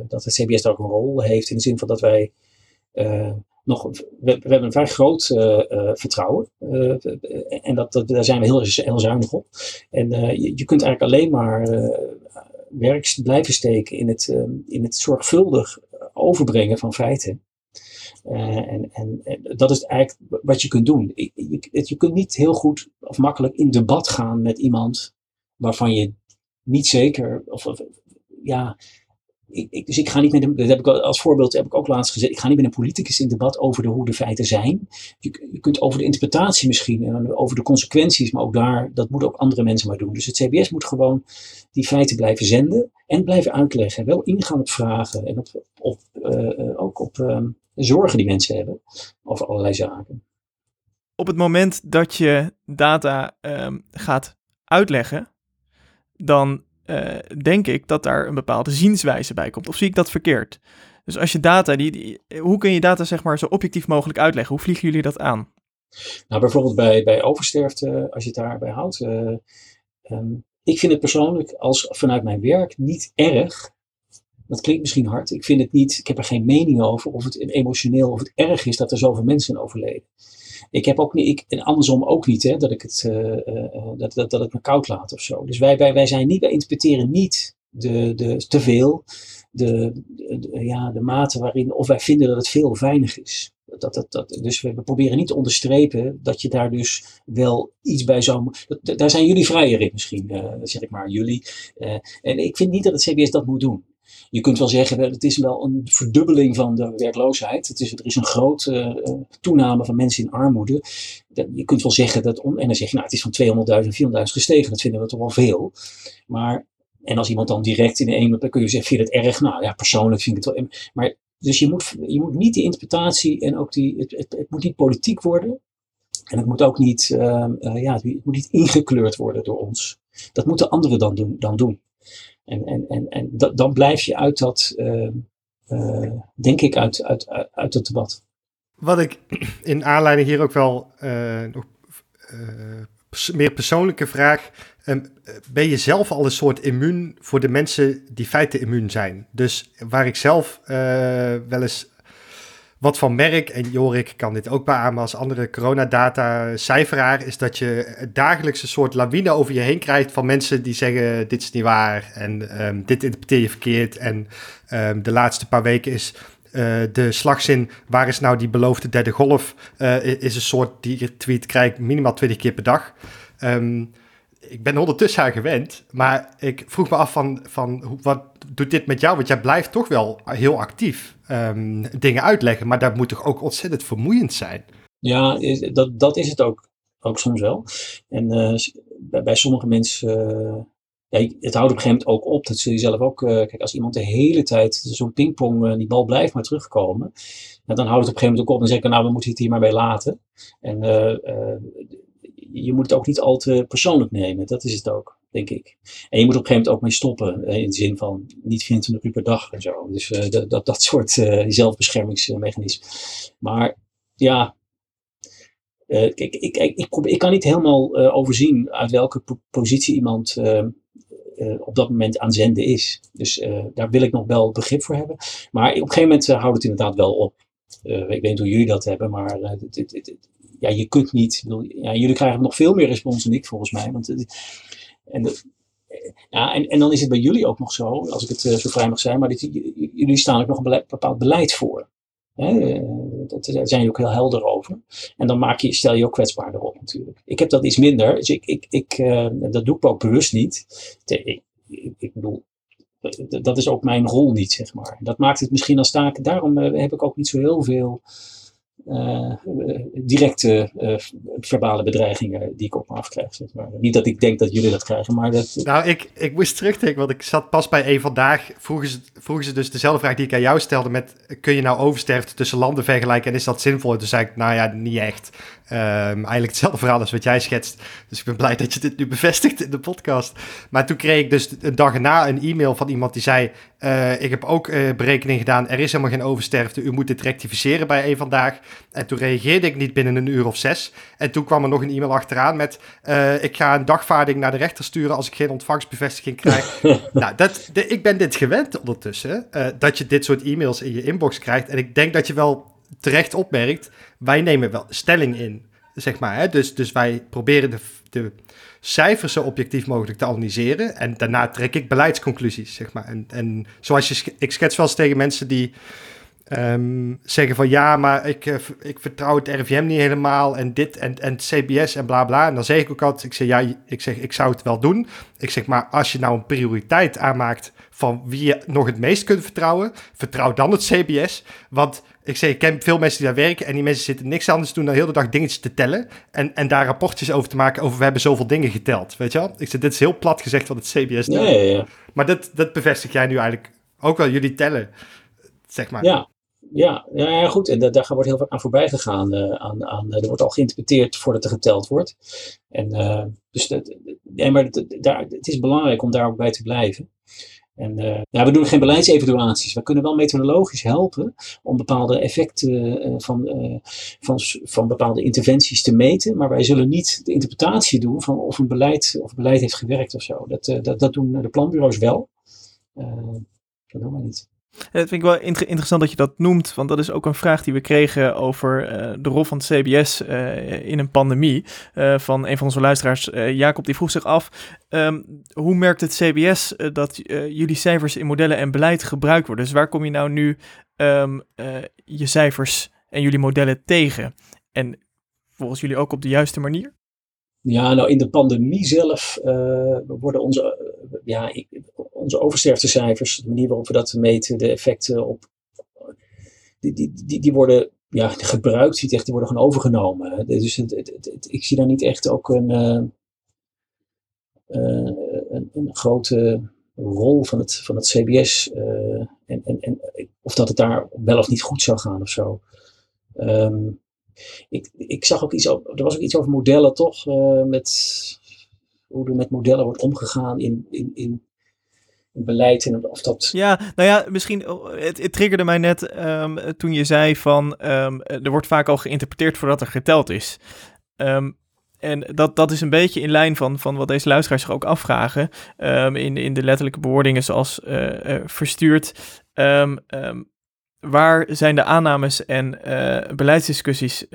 dat de CBS daar ook een rol heeft in de zin van dat wij nog, we, we, hebben een vrij groot uh, uh, vertrouwen. Uh, en dat, dat, daar zijn we heel, heel zuinig op. En je, je, kunt eigenlijk alleen maar werk blijven steken in het, um, in het zorgvuldig overbrengen van feiten. Uh, en, en, en, dat is eigenlijk wat je kunt doen. Je, je, kunt niet heel goed of makkelijk in debat gaan met iemand waarvan je niet zeker, of ja, ik, dus ik ga niet met een, dat heb ik als voorbeeld heb ik ook laatst gezegd, ik ga niet met een politicus in debat over de, hoe de feiten zijn. Je, je kunt over de interpretatie misschien en over de consequenties, maar ook daar, dat moeten ook andere mensen maar doen. Dus het CBS moet gewoon die feiten blijven zenden en blijven uitleggen. Wel ingaan op vragen en op, op uh, ook op uh, zorgen die mensen hebben over allerlei zaken. Op het moment dat je data um, gaat uitleggen, dan uh, denk ik dat daar een bepaalde zienswijze bij komt. Of zie ik dat verkeerd? Dus als je data, die, die, hoe kun je data zeg maar zo objectief mogelijk uitleggen? Hoe vliegen jullie dat aan? Nou, bijvoorbeeld bij, bij oversterfte, als je het daarbij houdt. Uh, um, ik vind het persoonlijk als vanuit mijn werk niet erg. Dat klinkt misschien hard. Ik vind het niet, ik heb er geen mening over of het emotioneel of het erg is dat er zoveel mensen zijn overleden. Ik heb ook niet, ik, en andersom ook niet, hè, dat ik het, uh, uh, dat, dat, dat ik me koud laat of zo. Dus wij, wij, wij zijn niet, wij interpreteren niet de, de, te veel, de, ja, de mate waarin, of wij vinden dat het veel of weinig is. Dat, dat, dat, dus we, proberen niet te onderstrepen dat je daar dus wel iets bij zou. Dat, daar zijn jullie vrijer in, misschien, zeg ik maar, jullie. En ik vind niet dat het CBS dat moet doen. Je kunt wel zeggen, het is wel een verdubbeling van de werkloosheid. Het is, er is een grote uh, toename van mensen in armoede. je kunt wel zeggen dat, en dan zeg je, nou, het is van 200.000, 400.000 gestegen. Dat vinden we toch wel veel. Maar, en als iemand dan direct in een, dan kun je zeggen, vind je het erg? Nou ja, persoonlijk vind ik het wel. Maar, dus je moet, je moet niet die interpretatie en ook die, het, het, het moet niet politiek worden. En het moet ook niet, uh, uh, ja, het moet niet ingekleurd worden door ons. Dat moeten anderen dan. Dan doen. En, en, en, en dan blijf je uit dat, uh, uh, denk ik, uit, uit, uit het debat. Wat ik in aanleiding hier ook wel uh, nog meer persoonlijke vraag ehm, ben je zelf al een soort immuun voor de mensen die feiten immuun zijn. Dus waar ik zelf wel eens wat van merk, en Jorik kan dit ook beamen als andere coronadata cijferaar, is dat je dagelijks een soort lawine over je heen krijgt van mensen die zeggen dit is niet waar en um, dit interpreteer je verkeerd. En um, de laatste paar weken is uh, de slagzin, waar is nou die beloofde derde golf, uh, is een soort die tweet krijg minimaal 20 keer per dag. Um, ik ben ondertussen aan gewend, maar ik vroeg me af van, van wat doet dit met jou? Want jij blijft toch wel heel actief um, dingen uitleggen, maar dat moet toch ook ontzettend vermoeiend zijn? Ja, dat, dat is het ook, ook soms wel. En uh, bij, sommige mensen, uh, ja, het houdt op een gegeven moment ook op. Dat zul je zelf ook, uh, kijk, als iemand de hele tijd zo'n pingpong, die bal blijft maar terugkomen, dan houdt het op een gegeven moment ook op. Dan zeg ik, nou, we moeten het hier maar bij laten. En je moet het ook niet al te persoonlijk nemen. Dat is het ook, denk ik. En je moet op een gegeven moment ook mee stoppen. In de zin van niet 24 uur per dag en zo. Dus uh, dat, dat, soort uh, zelfbeschermingsmechanisme. Maar ja, uh, ik, ik, ik, ik, ik, kan niet helemaal overzien uit welke positie iemand op dat moment aan zenden is. Dus daar wil ik nog wel begrip voor hebben. Maar op een gegeven moment houdt het inderdaad wel op. ik weet niet hoe jullie dat hebben, maar ja, je kunt niet. Bedoel, ja, jullie krijgen nog veel meer respons dan ik volgens mij. Want, en, ja, en, en dan is het bij jullie ook nog zo, als ik het uh, zo vrij mag zijn, maar jullie staan ook nog een bepaald beleid voor. Hè? Eh, daar zijn jullie ook heel helder over. En dan maak je, stel je ook kwetsbaarder op natuurlijk. Ik heb dat iets minder, dus ik, ik, ik, dat doe ik ook bewust niet. Ik, ik, bedoel, dat is ook mijn rol niet, zeg maar. Dat maakt het misschien als taak. Daarom heb ik ook niet zo heel veel uh, directe uh, verbale bedreigingen die ik op me afkrijg. Zeg maar. Niet dat ik denk dat jullie dat krijgen, maar dat... Nou, ik, ik moest terugdenken, want ik zat pas bij een vandaag. Vroegen ze, vroegen ze dus dezelfde vraag die ik aan jou stelde met... kun je nou oversterfte tussen landen vergelijken en is dat zinvol? En toen zei ik, nou ja, niet echt. Um, eigenlijk hetzelfde verhaal als wat jij schetst. Dus ik ben blij dat je dit nu bevestigt in de podcast. Maar toen kreeg ik dus een dag na een e-mail van iemand die zei... Ik heb ook berekening gedaan, er is helemaal geen oversterfte. U moet dit rectificeren bij een vandaag. En toen reageerde ik niet binnen een uur of zes. En toen kwam er nog een e-mail achteraan met... Uh, ik ga een dagvaarding naar de rechter sturen als ik geen ontvangstbevestiging krijg. nou, dat, de, ik ben dit gewend ondertussen. dat je dit soort e-mails in je inbox krijgt. En ik denk dat je wel terecht opmerkt, wij nemen wel stelling in, zeg maar. Hè? Dus, dus wij proberen de, de cijfers zo objectief mogelijk te analyseren en daarna trek ik beleidsconclusies, zeg maar. En, en zoals je, ik schets wel eens tegen mensen die um, zeggen van ja, maar ik, uh, ik vertrouw het RIVM niet helemaal en dit en, en CBS en bla bla. En dan zeg ik ook altijd, ik zeg ja, ik zeg ik zou het wel doen. Ik zeg maar als je nou een prioriteit aanmaakt van wie je nog het meest kunt vertrouwen, vertrouw dan het CBS. Want ik zeg, ik ken veel mensen die daar werken en die mensen zitten niks anders doen dan heel de dag dingetjes te tellen en, en daar rapportjes over te maken over we hebben zoveel dingen geteld, weet je wel? Ik zeg, dit is heel plat gezegd wat het CBS doet. Ja, ja, ja. Maar dat, dat bevestig jij nu eigenlijk ook wel, jullie tellen, zeg maar. Ja, ja, ja, goed. En daar wordt heel veel aan voorbij gegaan. Uh, aan, aan, er wordt al geïnterpreteerd voordat er geteld wordt. En, uh, dus dat, nee, maar daar, het is belangrijk om daar ook bij te blijven. En ja, we doen geen beleidsevaluaties. We kunnen wel methodologisch helpen om bepaalde effecten van, van, van bepaalde interventies te meten. Maar wij zullen niet de interpretatie doen van of een beleid, of beleid heeft gewerkt of zo. Dat, dat, dat doen de planbureaus wel. dat doen wij niet. Het vind ik wel interessant dat je dat noemt, want dat is ook een vraag die we kregen over uh, de rol van het CBS uh, in een pandemie. Van een van onze luisteraars, Jacob, die vroeg zich af: um, hoe merkt het CBS dat jullie cijfers in modellen en beleid gebruikt worden? Dus waar kom je nou nu um, je cijfers en jullie modellen tegen? En volgens jullie ook op de juiste manier? Ja, nou in de pandemie zelf worden onze, ja, ik, onze oversterftecijfers, de manier waarop we dat meten, de effecten op, die, die, die, die worden ja, gebruikt, die worden gewoon overgenomen. Dus het, ik zie daar niet echt ook een, uh, een, een, grote rol van het, van het CBS en, en, en of dat het daar wel of niet goed zou gaan of zo. Um, ik, ik zag ook iets, er was ook iets over modellen toch, uh, met hoe er met modellen wordt omgegaan in, in, in beleid en of dat... Ja, nou ja, misschien, oh, het, het triggerde mij net um, toen je zei van, um, er wordt vaak al geïnterpreteerd voordat er geteld is. Um, en dat, dat is een beetje in lijn van, van wat deze luisteraars zich ook afvragen. In, in de letterlijke bewoordingen zoals uh, verstuurd. Waar zijn de aannames en uh, beleidsdiscussies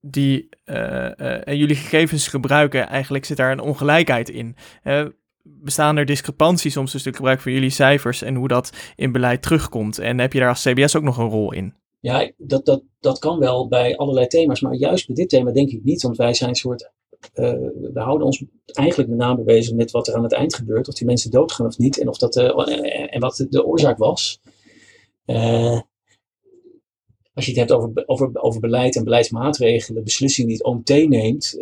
die en jullie gegevens gebruiken? Eigenlijk zit daar een ongelijkheid in. bestaan er discrepanties soms tussen het gebruik van jullie cijfers en hoe dat in beleid terugkomt? En heb je daar als CBS ook nog een rol in? Ja, dat, dat, dat kan wel bij allerlei thema's, maar juist bij dit thema denk ik niet, want wij zijn een soort we houden ons eigenlijk met name bezig met wat er aan het eind gebeurt. Of die mensen doodgaan of niet. En, of dat, en wat de oorzaak was. Als je het hebt over, over, over beleid en beleidsmaatregelen, beslissingen die het OMT neemt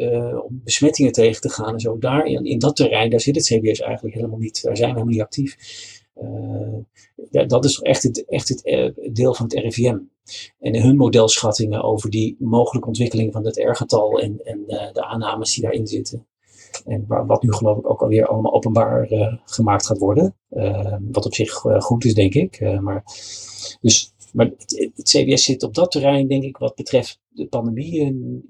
om besmettingen tegen te gaan en zo. Daar in, in dat terrein, daar zit het CBS eigenlijk helemaal niet. Daar zijn we helemaal niet actief. Ja, dat is echt het, echt het deel van het RIVM. En hun modelschattingen over die mogelijke ontwikkeling van het R-getal en, en uh, de aannames die daarin zitten. En wat nu geloof ik ook alweer allemaal openbaar uh, gemaakt gaat worden. Uh, wat op zich goed is, denk ik. maar, dus, maar het, CBS zit op dat terrein, denk ik, wat betreft de pandemie.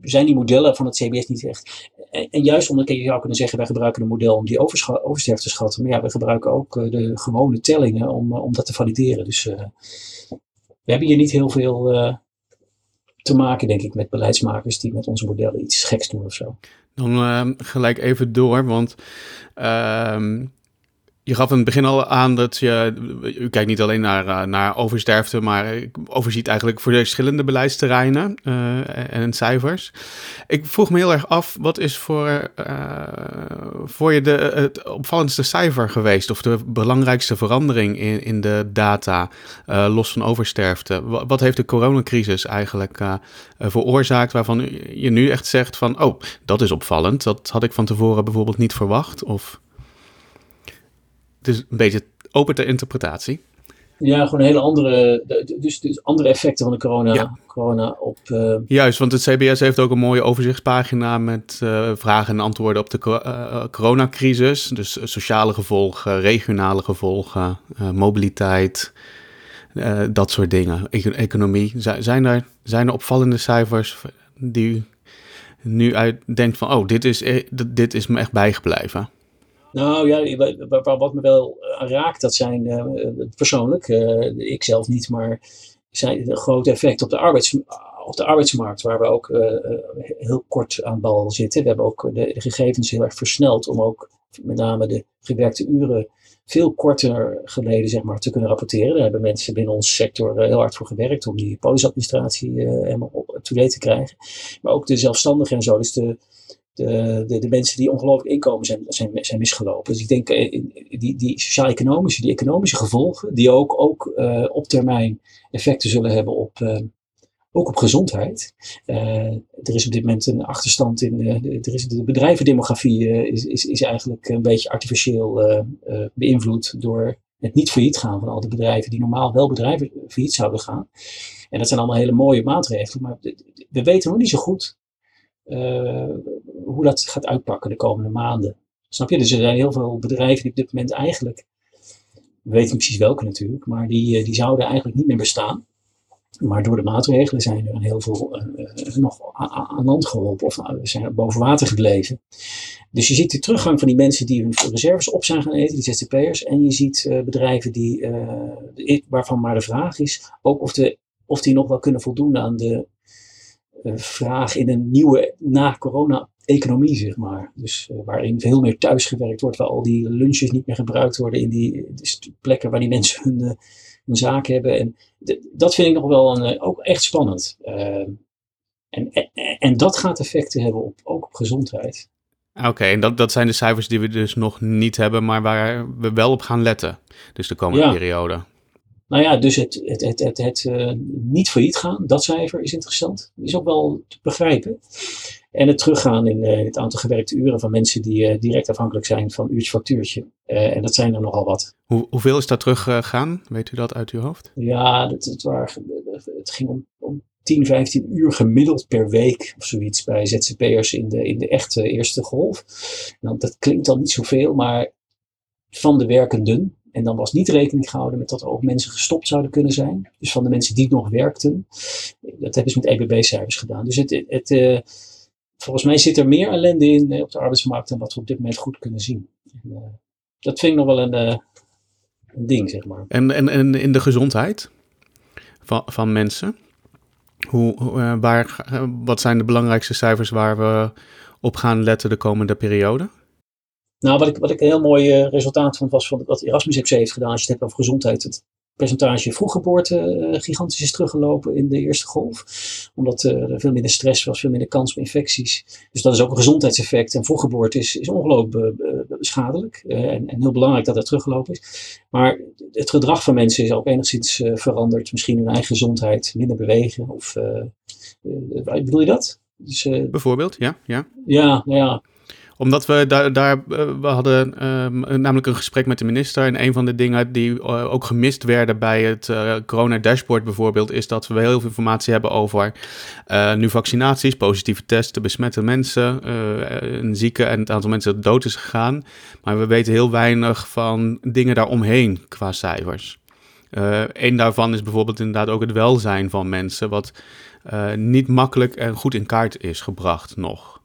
zijn die modellen van het CBS niet echt. En, juist omdat je zou kunnen zeggen, wij gebruiken een model om die oversterfte te schatten. Maar ja, we gebruiken ook de gewone tellingen om, om dat te valideren. Dus we hebben hier niet heel veel te maken, denk ik, met beleidsmakers die met onze modellen iets geks doen of zo. Dan uh, gelijk even door, want uh, je gaf in het begin al aan dat je, kijkt niet alleen naar, uh, naar oversterfte, maar overziet eigenlijk voor de verschillende beleidsterreinen uh, en cijfers. Ik vroeg me heel erg af, wat is voor, uh, voor je de, het opvallendste cijfer geweest of de belangrijkste verandering in, in de data, los van oversterfte? Wat heeft de coronacrisis eigenlijk veroorzaakt waarvan je nu echt zegt van, oh, dat is opvallend, dat had ik van tevoren bijvoorbeeld niet verwacht? Of dus een beetje open ter interpretatie. Ja, gewoon hele andere, dus, dus andere effecten van de corona, corona op... Uh... Juist, want het CBS heeft ook een mooie overzichtspagina met uh, vragen en antwoorden op de uh, coronacrisis. Dus sociale gevolgen, regionale gevolgen, mobiliteit, dat soort dingen. E economie. zijn, er, zijn er opvallende cijfers die u nu uit denkt van, oh, dit is, dit is me echt bijgebleven? Nou ja, wat me wel raakt, dat zijn uh, persoonlijk, uh, ik zelf niet, maar zijn een groot effect op de, arbeids, op de arbeidsmarkt, waar we ook heel kort aan bal zitten. We hebben ook de, de, gegevens heel erg versneld om ook met name de gewerkte uren veel korter geleden zeg maar, te kunnen rapporteren. Daar hebben mensen binnen onze sector heel hard voor gewerkt om die polisadministratie helemaal up-to-date te krijgen. Maar ook de zelfstandigen en zo, dus de de, de, de, mensen die ongelooflijk inkomen zijn, zijn, zijn misgelopen. Dus ik denk, uh, die, die sociaal-economische, die economische gevolgen, die ook, ook uh, op termijn effecten zullen hebben op, ook op gezondheid. er is op dit moment een achterstand in, de, er is de bedrijvendemografie is, is, is eigenlijk een beetje artificieel beïnvloed door het niet failliet gaan van al die bedrijven die normaal wel bedrijven failliet zouden gaan. En dat zijn allemaal hele mooie maatregelen, maar we weten nog niet zo goed hoe dat gaat uitpakken de komende maanden. Snap je? Dus er zijn heel veel bedrijven die op dit moment eigenlijk, we weten precies welke natuurlijk, maar die, eh, die zouden eigenlijk niet meer bestaan. Maar door de maatregelen zijn er heel veel uh, nog aan land geholpen of zijn boven water gebleven. Dus je ziet de teruggang van die mensen die hun reserves op zijn gaan eten, die ZZP'ers. En je ziet bedrijven die, waarvan maar de vraag is ook of, de, of die nog wel kunnen voldoen aan de vraag in een nieuwe na-corona economie, zeg maar. Dus uh, waarin veel meer thuisgewerkt wordt, waar al die lunches niet meer gebruikt worden in die dus plekken waar die mensen hun, uh, hun zaak hebben. En dat vind ik nog wel een, uh, ook echt spannend. Ehm, en, en, en, dat gaat effecten hebben op, ook op gezondheid. Oké, en dat, dat zijn de cijfers die we dus nog niet hebben, maar waar we wel op gaan letten. Dus de komende ja. periode. Nou ja, dus het, het, het, het, het uh, niet failliet gaan, dat cijfer is interessant. Is ook wel te begrijpen. En het teruggaan in uh, het aantal gewerkte uren van mensen die uh, direct afhankelijk zijn van uurtje factuurtje. en dat zijn er nogal wat. Hoe, hoeveel is dat teruggegaan? Weet u dat uit uw hoofd? Ja, het, het, waren, het ging om, om 10, 15 uur gemiddeld per week of zoiets bij ZZP'ers in de, in de echte eerste golf. Nou, dat klinkt dan niet zoveel, maar van de werkenden, en dan was niet rekening gehouden met dat er ook mensen gestopt zouden kunnen zijn. Dus van de mensen die nog werkten. Dat hebben ze met EBB-cijfers gedaan. Dus het, het, volgens mij zit er meer ellende in op de arbeidsmarkt dan wat we op dit moment goed kunnen zien. En, dat vind ik nog wel een, een ding, zeg maar. En, en, en in de gezondheid van, van mensen? Hoe, waar, wat zijn de belangrijkste cijfers waar we op gaan letten de komende periode? Nou, wat ik, wat ik een heel mooi resultaat vond, was van wat Erasmus FC heeft gedaan. Als je het hebt over gezondheid. Het percentage vroeggeboorte uh, gigantisch is teruggelopen in de eerste golf. Omdat uh, er veel minder stress was, veel minder kans op infecties. Dus dat is ook een gezondheidseffect. En vroeggeboorte is, is ongelooflijk schadelijk. en, en, heel belangrijk dat dat teruggelopen is. Maar het gedrag van mensen is ook enigszins veranderd. Misschien hun eigen gezondheid, minder bewegen. Of, bedoel je dat? Dus, Bijvoorbeeld, ja. Ja, ja, nou ja omdat we daar, daar eh, we hadden ehm, namelijk een gesprek met de minister. En een van de dingen die eh, ook gemist werden bij het uh, corona dashboard bijvoorbeeld, is dat we heel veel informatie hebben over nu vaccinaties, positieve testen, besmette mensen, een zieke en het aantal mensen dat dood is gegaan. Maar we weten heel weinig van dingen daaromheen qua cijfers. een daarvan is bijvoorbeeld inderdaad ook het welzijn van mensen, wat niet makkelijk en goed in kaart is gebracht nog.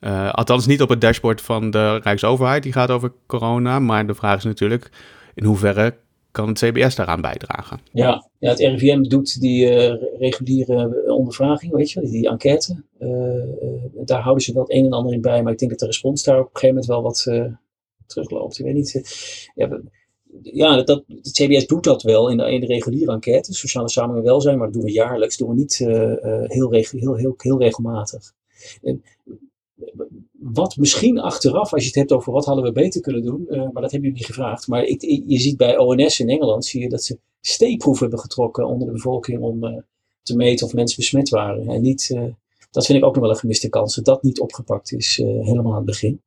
Uh, althans niet op het dashboard van de Rijksoverheid, die gaat over corona. Maar de vraag is natuurlijk, in hoeverre kan het CBS daaraan bijdragen? Ja, ja het RIVM doet die uh, reguliere ondervraging, weet je, die enquête. Uh, daar houden ze wel het een en ander in bij, maar ik denk dat de respons daar op een gegeven moment wel wat terugloopt. Ik weet niet. ja, ja, dat, het CBS doet dat wel in de, reguliere enquête, sociale samenleving en welzijn, maar dat doen we jaarlijks, doen we niet heel, heel, heel, heel regelmatig wat misschien achteraf, als je het hebt over wat hadden we beter kunnen doen, uh, maar dat hebben jullie niet gevraagd. Maar ik, je ziet bij ONS in Engeland, zie je dat ze steekproeven hebben getrokken onder de bevolking om uh, te meten of mensen besmet waren. En niet, uh, dat vind ik ook nog wel een gemiste kans, dat dat niet opgepakt is helemaal aan het begin.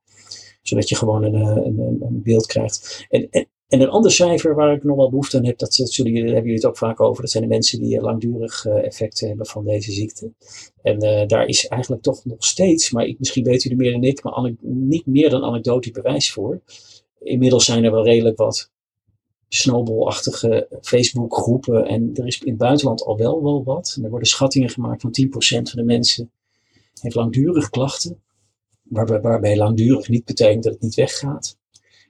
Zodat je gewoon een, een, een beeld krijgt. En, en een ander cijfer waar ik nog wel behoefte aan heb, dat, jullie, hebben jullie het ook vaak over, dat zijn de mensen die langdurig uh, effecten hebben van deze ziekte. En uh, daar is eigenlijk toch nog steeds, maar ik, misschien weten jullie meer dan ik, maar niet meer dan anekdotisch bewijs voor. Inmiddels zijn er wel redelijk wat snowballachtige Facebook groepen en er is in het buitenland al wel wel wat. Er worden schattingen gemaakt van 10% van de mensen heeft langdurig klachten, waarbij langdurig niet betekent dat het niet weggaat.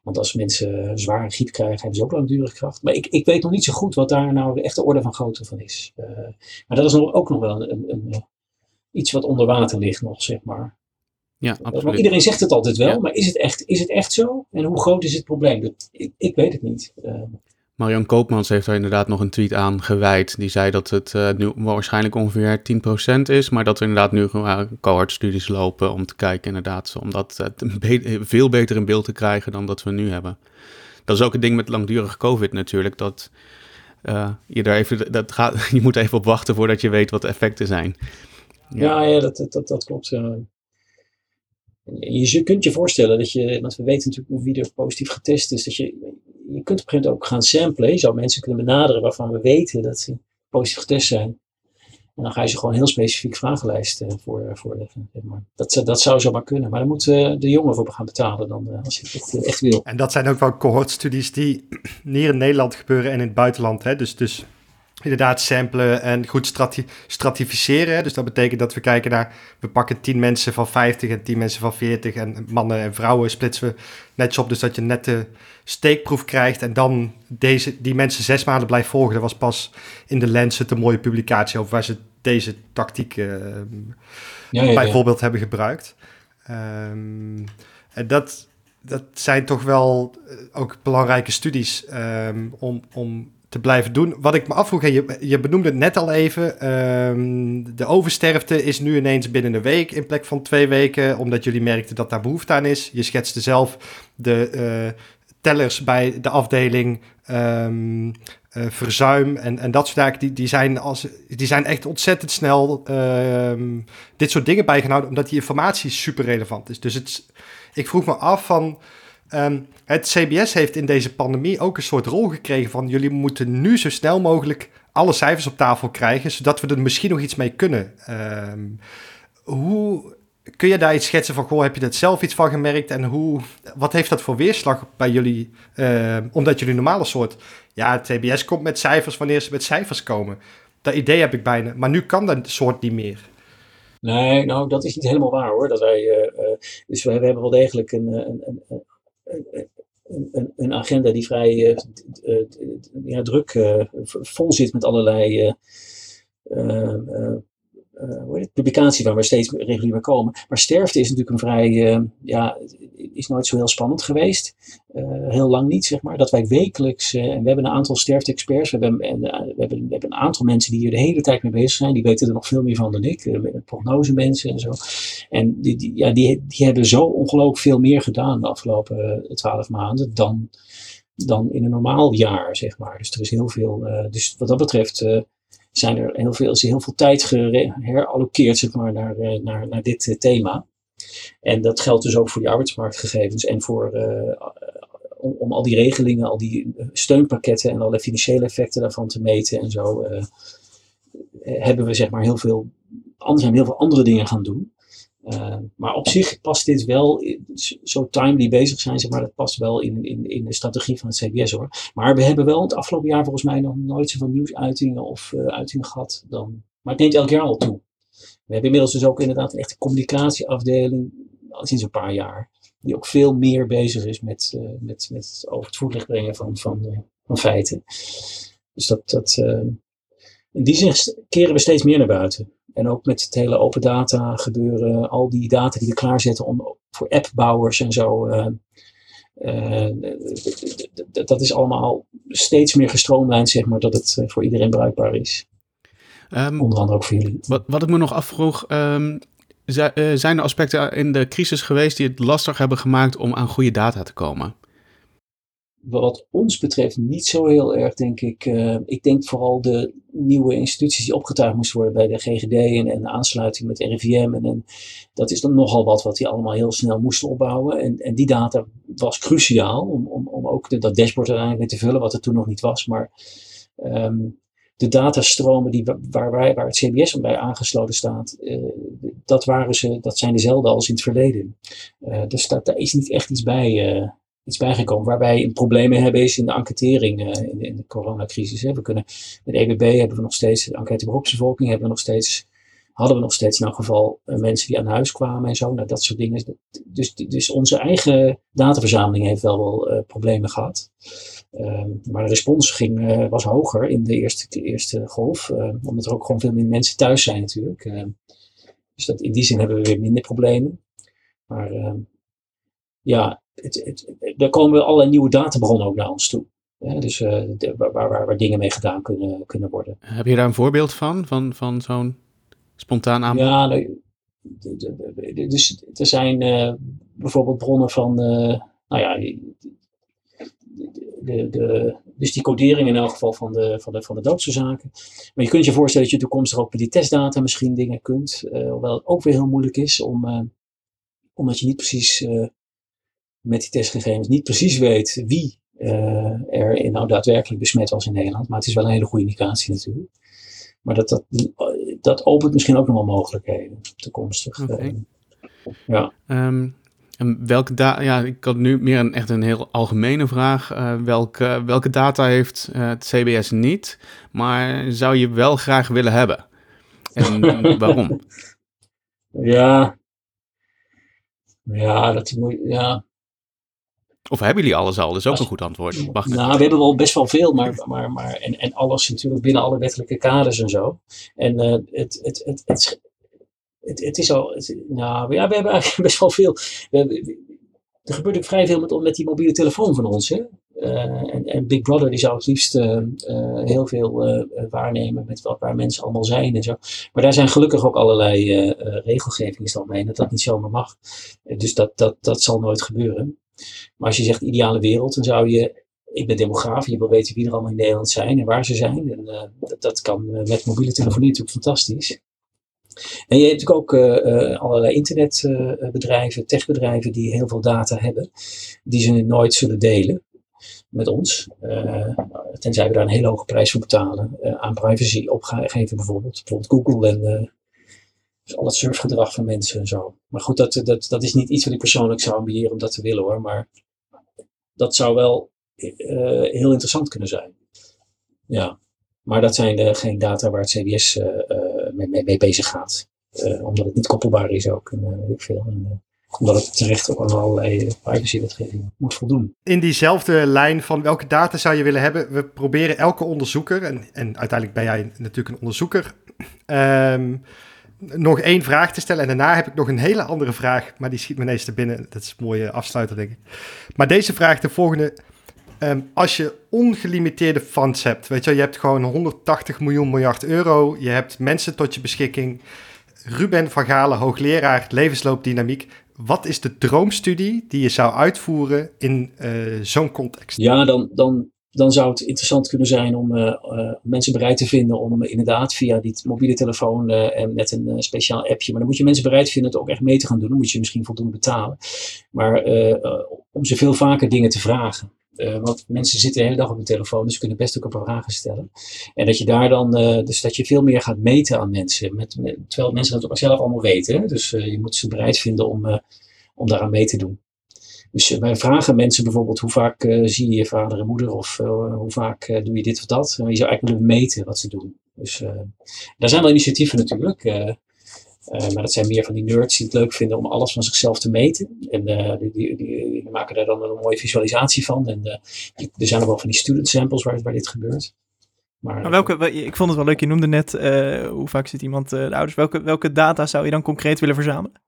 Want als mensen zware griep krijgen, hebben ze ook langdurig kracht. Maar ik, ik weet nog niet zo goed wat daar nou de echte orde van grootte van is. Uh, maar dat is nog, ook nog wel een, een, een, iets wat onder water ligt nog, zeg maar. Ja, absoluut. Maar iedereen zegt het altijd wel, maar is het, echt, is het echt zo? En hoe groot is het probleem? Dat, ik, ik weet het niet. Uh, Marian Koopmans heeft daar inderdaad nog een tweet aan gewijd. Die zei dat het uh, nu waarschijnlijk ongeveer 10% is, maar dat er inderdaad nu uh, cohortstudies lopen om te kijken inderdaad, om dat uh, be veel beter in beeld te krijgen dan dat we nu hebben. Dat is ook het ding met langdurige COVID natuurlijk, dat je daar even, dat gaat, je moet even op wachten voordat je weet wat de effecten zijn. Ja, ja, ja dat, dat, dat klopt. Je kunt je voorstellen dat je, want we weten natuurlijk wie er positief getest is, dat je je kunt ook gaan samplen. Je zou mensen kunnen benaderen waarvan we weten dat ze positief getest zijn. En dan ga je ze gewoon heel specifiek vragenlijsten eh, voor, eh, voor dat, dat zou zomaar kunnen. Maar dan moeten de jongen voor gaan betalen dan, als je het echt, wil. En dat zijn ook wel cohortstudies die hier in Nederland gebeuren en in het buitenland. Hè? Dus, dus inderdaad samplen en goed stratificeren. Dus dat betekent dat we kijken naar, we pakken 10 mensen van 50 en 10 mensen van 40 en mannen en vrouwen splitsen we netjes op, dus dat je net de steekproef krijgt en dan deze, die mensen zes maanden blijft volgen. Dat was pas in de Lancet een mooie publicatie over waar ze deze tactiek uh, ja, ja, bijvoorbeeld hebben gebruikt. Um, en dat, dat zijn toch wel eh, ook belangrijke studies um, om, om te blijven doen. Wat ik me afvroeg, je, je benoemde het net al even. Um, de oversterfte is nu ineens binnen een week in plek van twee weken, omdat jullie merkten dat daar behoefte aan is. Je schetste zelf de uh, tellers bij de afdeling um, uh, verzuim en, en dat soort zaken. Die, die, zijn als, die zijn echt ontzettend snel um, dit soort dingen bijgehouden, omdat die informatie super relevant is. Dus het, ik vroeg me af van Um, het CBS heeft in deze pandemie ook een soort rol gekregen van jullie moeten nu zo snel mogelijk alle cijfers op tafel krijgen, zodat we er misschien nog iets mee kunnen. Um, hoe kun je daar iets schetsen van, goh, heb je er zelf iets van gemerkt en hoe, wat heeft dat voor weerslag bij jullie, uh, omdat jullie normale soort, ja, het CBS komt met cijfers wanneer ze met cijfers komen. Dat idee heb ik bijna, maar nu kan dat soort niet meer. Nee, nou, dat is niet helemaal waar hoor. Dat wij, dus we, we, hebben wel degelijk een, een, een, een, een agenda die vrij ja, druk vol zit met allerlei uh, publicatie waar we steeds regulier bij komen. Maar sterfte is natuurlijk een vrij, uh, ja, is nooit zo heel spannend geweest. Uh, heel lang niet, zeg maar. Dat wij wekelijks, en we hebben een aantal sterfte-experts, we hebben, en, we, hebben, we hebben een aantal mensen die hier de hele tijd mee bezig zijn. Die weten er nog veel meer van dan ik, met prognosemensen en zo. En die, die, ja, die, die hebben zo ongelooflijk veel meer gedaan de afgelopen twaalf maanden dan, dan in een normaal jaar, zeg maar. Dus er is heel veel, dus wat dat betreft zijn er heel veel, is heel veel tijd geherallokeerd zeg maar, naar, eh, naar, naar dit eh, thema. En dat geldt dus ook voor die arbeidsmarktgegevens en voor, uh, om, om, al die regelingen, al die steunpakketten en alle financiële effecten daarvan te meten en zo, hebben we zeg maar heel veel, zijn heel veel andere dingen gaan doen. Uh, maar op zich past dit wel, zo timely bezig zijn zeg maar, dat past wel in, in, in de strategie van het CBS hoor. Maar we hebben wel het afgelopen jaar volgens mij nog nooit zoveel nieuwsuitingen of uh, uitingen gehad dan. Maar het neemt elk jaar al toe. We hebben inmiddels dus ook inderdaad een echte communicatieafdeling, al sinds een paar jaar, die ook veel meer bezig is met, uh, met, met over het voetlicht brengen van, van, van feiten. Dus dat, dat, in die zin keren we steeds meer naar buiten. En ook met het hele open data gebeuren, al die data die we klaarzetten om, voor appbouwers en zo. Uh, uh, dat is allemaal steeds meer gestroomlijnd, zeg maar, dat het voor iedereen bruikbaar is. Um, Onder andere ook voor jullie. Wat, wat ik me nog afvroeg, um, zijn er aspecten in de crisis geweest die het lastig hebben gemaakt om aan goede data te komen? Wat ons betreft niet zo heel erg, denk ik. Uh, ik denk vooral de nieuwe instituties die opgetuigd moesten worden bij de GGD en, en de aansluiting met RIVM. En, en, dat is dan nogal wat wat die allemaal heel snel moesten opbouwen. En, en die data was cruciaal om, om, om ook dat dashboard uiteindelijk mee te vullen, wat er toen nog niet was. Maar um, de datastromen die, waar, wij, waar het CBS bij aangesloten staat, uh, dat, waren ze, dat zijn dezelfde als in het verleden. Uh, dus daar is niet echt iets bij iets bijgekomen. Waarbij probleem hebben is in de enquêtering uh, in, de, de coronacrisis. Hè. We kunnen, met EBB hebben we nog steeds, de enquête beroepsbevolking hebben we nog steeds, hadden we nog steeds in elk geval uh, mensen die aan huis kwamen en zo. Nou, dat soort dingen. Dus, dus onze eigen dataverzameling heeft wel wel uh, problemen gehad. Ehm, maar de respons ging, was hoger in de eerste, eerste golf. omdat er ook gewoon veel minder mensen thuis zijn natuurlijk. Ehm, dus dat, in die zin hebben we weer minder problemen. Maar ehm, ja, er komen allerlei nieuwe databronnen ook naar ons toe. dus uh, waar, waar, waar, dingen mee gedaan kunnen, kunnen worden. Heb je daar een voorbeeld van, van, van zo'n spontaan aanbod? Ja, nou, dus er zijn uh, bijvoorbeeld bronnen van, uh, nou ja, de, de, dus die codering in elk geval van de, van de, van de doodsoorzaken. Maar je kunt je voorstellen dat je toekomstig ook met die testdata misschien dingen kunt. hoewel het ook weer heel moeilijk is, om, omdat je niet precies met die testgegevens niet precies weet wie uh, er nou daadwerkelijk besmet was in Nederland. Maar het is wel een hele goede indicatie natuurlijk. Maar dat, dat, dat opent misschien ook nog wel mogelijkheden toekomstig. Okay. Uh, ja. Um, en welke data, ja, ik had nu meer een echt een heel algemene vraag. Uh, welke, welke data heeft het CBS niet, maar zou je wel graag willen hebben? En waarom? Ja, ja, dat moet, ja. Of hebben jullie alles al? Dat is ook een goed antwoord. Wacht nou, we hebben wel best wel veel, maar, maar, maar en, en alles natuurlijk binnen alle wettelijke kaders en zo. En uh, het, het, het, het, het, het, is al, nou ja, we hebben eigenlijk best wel veel. We, er gebeurt ook vrij veel met, met die mobiele telefoon van ons. Hè? Uh, en, en, Big Brother die zou het liefst uh, uh, heel veel waarnemen met wat, waar mensen allemaal zijn en zo. Maar daar zijn gelukkig ook allerlei regelgevingen mee dat dat niet zomaar mag. dus dat, dat, dat zal nooit gebeuren. Maar als je zegt ideale wereld, dan zou je. Ik ben demograaf, je wil weten wie er allemaal in Nederland zijn en waar ze zijn. En uh, dat, kan met mobiele telefonie natuurlijk fantastisch. En je hebt natuurlijk ook uh, allerlei internetbedrijven, techbedrijven die heel veel data hebben, die ze nooit zullen delen met ons. Tenzij we daar een hele hoge prijs voor betalen. Aan privacy opgeven bijvoorbeeld. Bijvoorbeeld Google en dus al het surfgedrag van mensen en zo. Maar goed, dat, dat, dat is niet iets wat ik persoonlijk zou ambiëren om dat te willen hoor. Maar dat zou wel uh, heel interessant kunnen zijn. Ja. Maar dat zijn geen data waar het CBS uh, mee, mee, bezig gaat. omdat het niet koppelbaar is ook. En, ik veel. En, omdat het terecht ook aan allerlei privacywetgeving moet voldoen. In diezelfde lijn van welke data zou je willen hebben? We proberen elke onderzoeker, en, en uiteindelijk ben jij natuurlijk een onderzoeker, um, nog één vraag te stellen. En daarna heb ik nog een hele andere vraag, maar die schiet me ineens te binnen. Dat is een mooie afsluiter, denk ik. Maar deze vraag, de volgende. Ehm, als je ongelimiteerde funds hebt, weet je, je hebt gewoon 180 miljoen miljard euro, je hebt mensen tot je beschikking. Ruben van Galen, hoogleraar levensloopdynamiek. Wat is de droomstudie die je zou uitvoeren in uh, zo'n context? Ja, dan, dan dan zou het interessant kunnen zijn om uh, uh, mensen bereid te vinden om inderdaad via die mobiele telefoon uh, en met een speciaal appje. Maar dan moet je mensen bereid vinden het ook echt mee te gaan doen. Dan moet je misschien voldoende betalen. Maar om ze veel vaker dingen te vragen. want mensen zitten de hele dag op hun telefoon, dus ze kunnen best ook een paar vragen stellen. En dat je daar dan, dus dat je veel meer gaat meten aan mensen. Met, terwijl mensen dat ook zelf allemaal weten. Dus je moet ze bereid vinden om, om daaraan mee te doen. Dus eh, wij vragen mensen bijvoorbeeld hoe vaak uh, zie je je vader en moeder of uh, hoe vaak uh, doe je dit of dat. En je zou eigenlijk willen meten wat ze doen. Dus daar zijn wel initiatieven natuurlijk. maar dat zijn meer van die nerds die het leuk vinden om alles van zichzelf te meten. En die, die, die, die, maken daar dan een mooie visualisatie van. En er zijn ook wel van die student samples waar, waar dit gebeurt. Maar, maar welke, ik vond het wel leuk, je noemde net hoe vaak zit iemand de ouders. Welke, welke data zou je dan concreet willen verzamelen?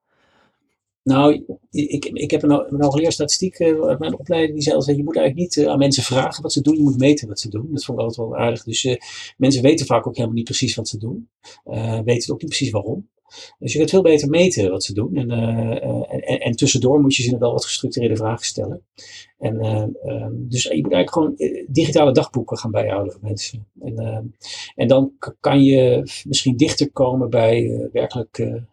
Nou, ik, ik heb een, hoogleraar statistiek uh, uit mijn opleiding die zei altijd, je moet eigenlijk niet uh, aan mensen vragen wat ze doen, je moet meten wat ze doen. Dat vond ik altijd wel aardig. Dus uh, mensen weten vaak ook helemaal niet precies wat ze doen. weten ook niet precies waarom. Dus je kunt veel beter meten wat ze doen. En, en, en, tussendoor moet je ze wel wat gestructureerde vragen stellen. En, um, dus je moet eigenlijk gewoon digitale dagboeken gaan bijhouden voor mensen. En, en dan kan je misschien dichter komen bij werkelijk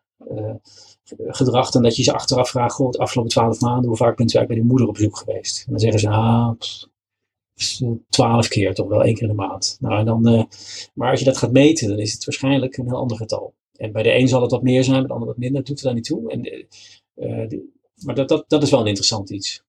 gedrag dat je ze achteraf vraagt, goh, de afgelopen twaalf maanden, hoe vaak bent u eigenlijk bij de moeder op bezoek geweest? En dan zeggen ze, ah, twaalf keer, toch wel één keer in de maand. Nou, en dan, uh, maar als je dat gaat meten, dan is het waarschijnlijk een heel ander getal. En bij de een zal het wat meer zijn, bij de ander wat minder, dat doet er dan niet toe. En, uh, maar dat, dat, dat is wel een interessant iets.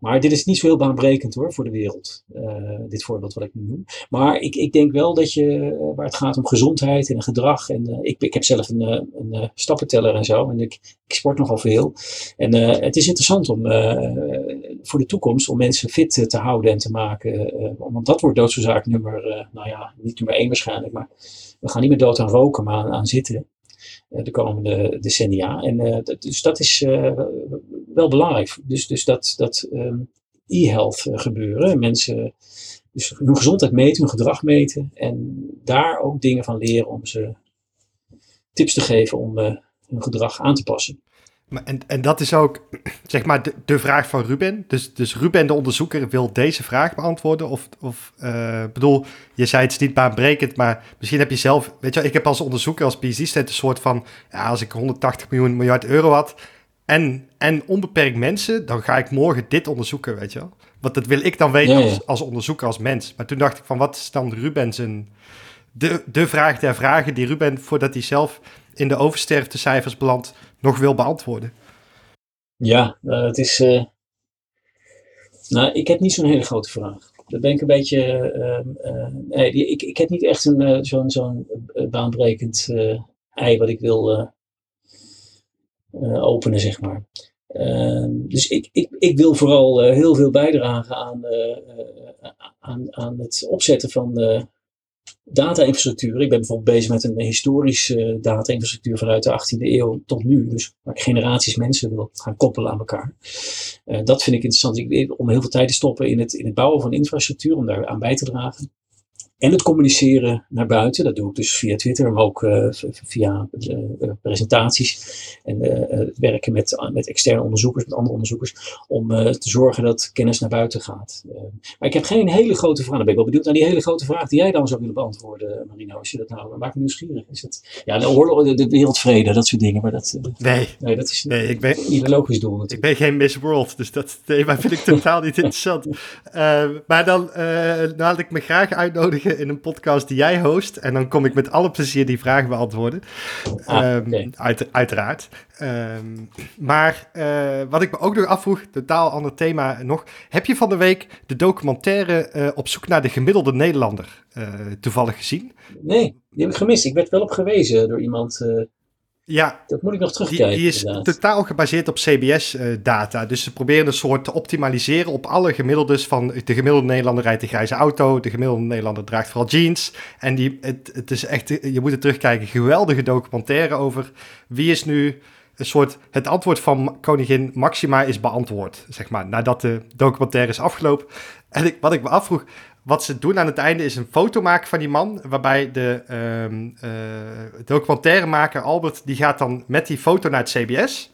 Maar dit is niet zo heel baanbrekend hoor voor de wereld. Uh, dit voorbeeld wat ik nu noem. Maar ik, ik denk wel dat je, uh, waar het gaat om gezondheid en gedrag. En uh, ik, ik heb zelf een, een stappenteller en zo. En ik, ik sport nogal veel. En het is interessant om voor de toekomst om mensen fit te houden en te maken. want dat wordt doodsoorzaak nummer, nou ja, niet nummer één waarschijnlijk. Maar we gaan niet meer dood aan roken, maar aan, zitten. Eh, de komende decennia. En dus dat is belangrijk. Dus, dus dat, dat um, e-health gebeuren. Mensen dus hun gezondheid meten, hun gedrag meten. En daar ook dingen van leren om ze tips te geven om hun gedrag aan te passen. Maar en, en dat is ook, zeg maar, de, de, vraag van Ruben. Dus, dus Ruben, de onderzoeker, wil deze vraag beantwoorden. Of, of uh, bedoel, je zei het is niet baanbrekend, maar misschien heb je zelf... Weet je, ik heb als onderzoeker, als PhD-student een soort van... Ja, als ik 180 miljoen miljard euro had en, en onbeperkt mensen, dan ga ik morgen dit onderzoeken, weet je wel. Want dat wil ik dan weten Als, als onderzoeker, als mens. Maar toen dacht ik van, wat is dan Ruben zijn... De, de vraag der vragen die Ruben, voordat hij zelf in de oversterftecijfers belandt nog wil beantwoorden? Ja, uh, het is. Uh, nou, ik heb niet zo'n hele grote vraag. Dat ben ik een beetje. Uh, nee, ik, ik heb niet echt een, zo'n zo'n baanbrekend ei wat ik wil openen, zeg maar. Ehm, dus ik, ik, ik wil vooral heel veel bijdragen aan, aan, aan het opzetten van data-infrastructuur. Ik ben bijvoorbeeld bezig met een historische data-infrastructuur vanuit de 18e eeuw tot nu. Dus waar ik generaties mensen wil gaan koppelen aan elkaar. Dat vind ik interessant. Ik, om heel veel tijd te stoppen in het, in het bouwen van infrastructuur, om daar aan bij te dragen. En het communiceren naar buiten, dat doe ik dus via Twitter, maar ook uh, via uh, presentaties. En uh, het werken met, met externe onderzoekers, met andere onderzoekers, om te zorgen dat kennis naar buiten gaat. maar ik heb geen hele grote vraag. Dan ben ik wel benieuwd naar die hele grote vraag die jij dan zou willen beantwoorden, Marino. Als je dat nou maakt me nieuwsgierig. Is het, ja, de, oorlog, de, de wereldvrede, dat soort dingen. Maar dat, nee. nee, dat is nee, ik ben, niet een logisch doel. Natuurlijk. Ik ben geen Miss World, dus dat thema vind ik totaal niet interessant. maar dan laat ik me graag uitnodigen vragen in een podcast die jij host. En dan kom ik met alle plezier die vragen beantwoorden. Ah, Ehm, uit, uiteraard. Ehm, maar eh, wat ik me ook nog afvroeg, totaal ander thema nog. Heb je van de week de documentaire eh, Op zoek naar de gemiddelde Nederlander eh, toevallig gezien? Nee, die heb ik gemist. Ik werd wel op gewezen door iemand. Eh, Ja, dat moet ik nog Die, terugkijken. die is inderdaad. totaal gebaseerd op CBS-data. dus ze proberen een soort te optimaliseren op alle gemiddeldes van de gemiddelde Nederlander rijdt een grijze auto, de gemiddelde Nederlander draagt vooral jeans. En die, het, het is echt, je moet het terugkijken, geweldige documentaire over wie is nu een soort, het antwoord van koningin Maxima is beantwoord, zeg maar, nadat de documentaire is afgelopen. En ik, wat ik me afvroeg, wat ze doen aan het einde is een foto maken van die man, waarbij de ehm eh, documentairemaker Albert, die gaat dan met die foto naar het CBS.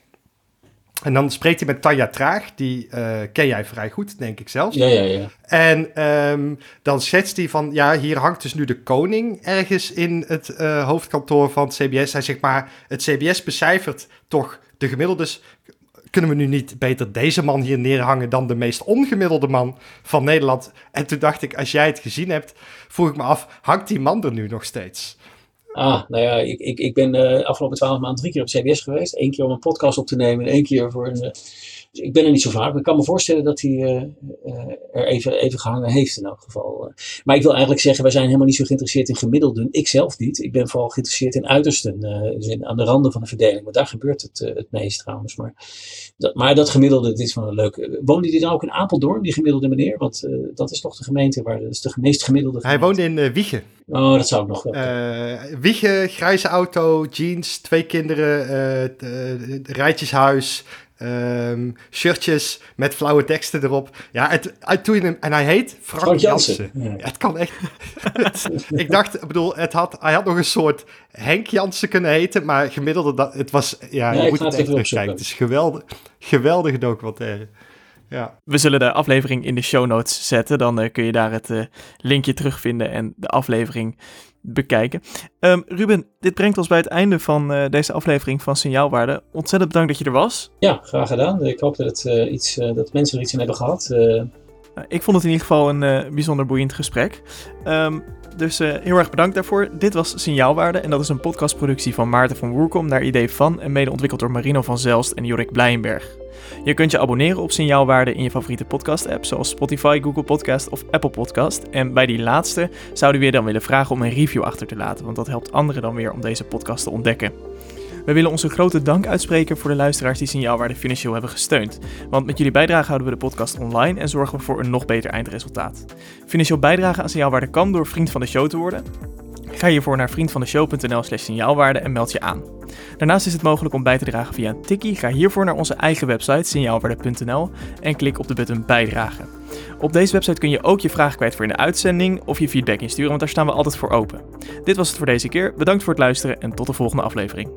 En dan spreekt hij met Tanja Traag, die eh, ken jij vrij goed, denk ik zelfs. Ja, ja, ja. En ehm, dan schetst hij van, ja, hier hangt dus nu de koning ergens in het eh, hoofdkantoor van het CBS. Hij zegt maar, het CBS becijfert toch de gemiddeldes. Kunnen we nu niet beter deze man hier neerhangen dan de meest ongemiddelde man van Nederland? En toen dacht ik, als jij het gezien hebt, vroeg ik me af, hangt die man er nu nog steeds? Ah, nou ja, ik, ik, ik ben de afgelopen twaalf maanden drie keer op CBS geweest. Eén keer om een podcast op te nemen en één keer voor een... dus ik ben er niet zo vaak, maar ik kan me voorstellen dat hij eh, eh, er even, even gehangen heeft in elk geval. eh. Maar ik wil eigenlijk zeggen, wij zijn helemaal niet zo geïnteresseerd in gemiddelden. Ik zelf niet. Ik ben vooral geïnteresseerd in uitersten, dus in- aan de randen van de verdeling. Maar daar gebeurt het, het meest trouwens. Maar dat, maar dat gemiddelde, dit is wel een leuk. Woonde hij dan ook in Apeldoorn, die gemiddelde meneer? Want dat is toch de gemeente waar dat is de meest gemiddelde Hij woonde in Wiegen. Oh, dat zou ik nog wel. Wiegen, grijze auto, jeans, twee kinderen, rijtjeshuis, ehm, shirtjes met flauwe teksten erop. Ja, het, het, toen je hem, en hij heet Frank, Frank Jansen. Jansen. Ja. Ja, het kan echt. ik dacht, ik bedoel, het had, hij had nog een soort Henk Jansen kunnen heten, maar gemiddelde, dat, het was, ja, je moet het het echt terugkijken. Het is geweldig, geweldige documentaire. Ja. We zullen de aflevering in de show notes zetten. Dan eh, kun je daar het eh, linkje terugvinden en de aflevering bekijken. Ehm, Ruben, dit brengt ons bij het einde van eh, deze aflevering van Signaalwaarde. Ontzettend bedankt dat je er was. Ja, graag gedaan. Ik hoop dat, het, eh, iets, eh, dat mensen er iets aan hebben gehad. Ik vond het in ieder geval een bijzonder boeiend gesprek. Ehm, dus eh, heel erg bedankt daarvoor. Dit was Signaalwaarde en dat is een podcastproductie van Maarten van Woerkom naar idee van en mede ontwikkeld door Marino van Zelst en Jorik Blijenberg. Je kunt je abonneren op Signaalwaarde in je favoriete podcast-app zoals Spotify, Google Podcast of Apple Podcast. En bij die laatste zouden we je dan willen vragen om een review achter te laten, want dat helpt anderen dan weer om deze podcast te ontdekken. We willen onze grote dank uitspreken voor de luisteraars die Signaalwaarde financieel hebben gesteund. Want met jullie bijdrage houden we de podcast online en zorgen we voor een nog beter eindresultaat. Financieel bijdragen aan Signaalwaarde kan door vriend van de show te worden. Ga hiervoor naar vriendvandeshow.nl slash signaalwaarde en meld je aan. Daarnaast is het mogelijk om bij te dragen via een tikkie. Ga hiervoor naar onze eigen website signaalwaarde.nl en klik op de button bijdragen. Op deze website kun je ook je vraag kwijt voor in de uitzending of je feedback insturen, want daar staan we altijd voor open. Dit was het voor deze keer. Bedankt voor het luisteren en tot de volgende aflevering.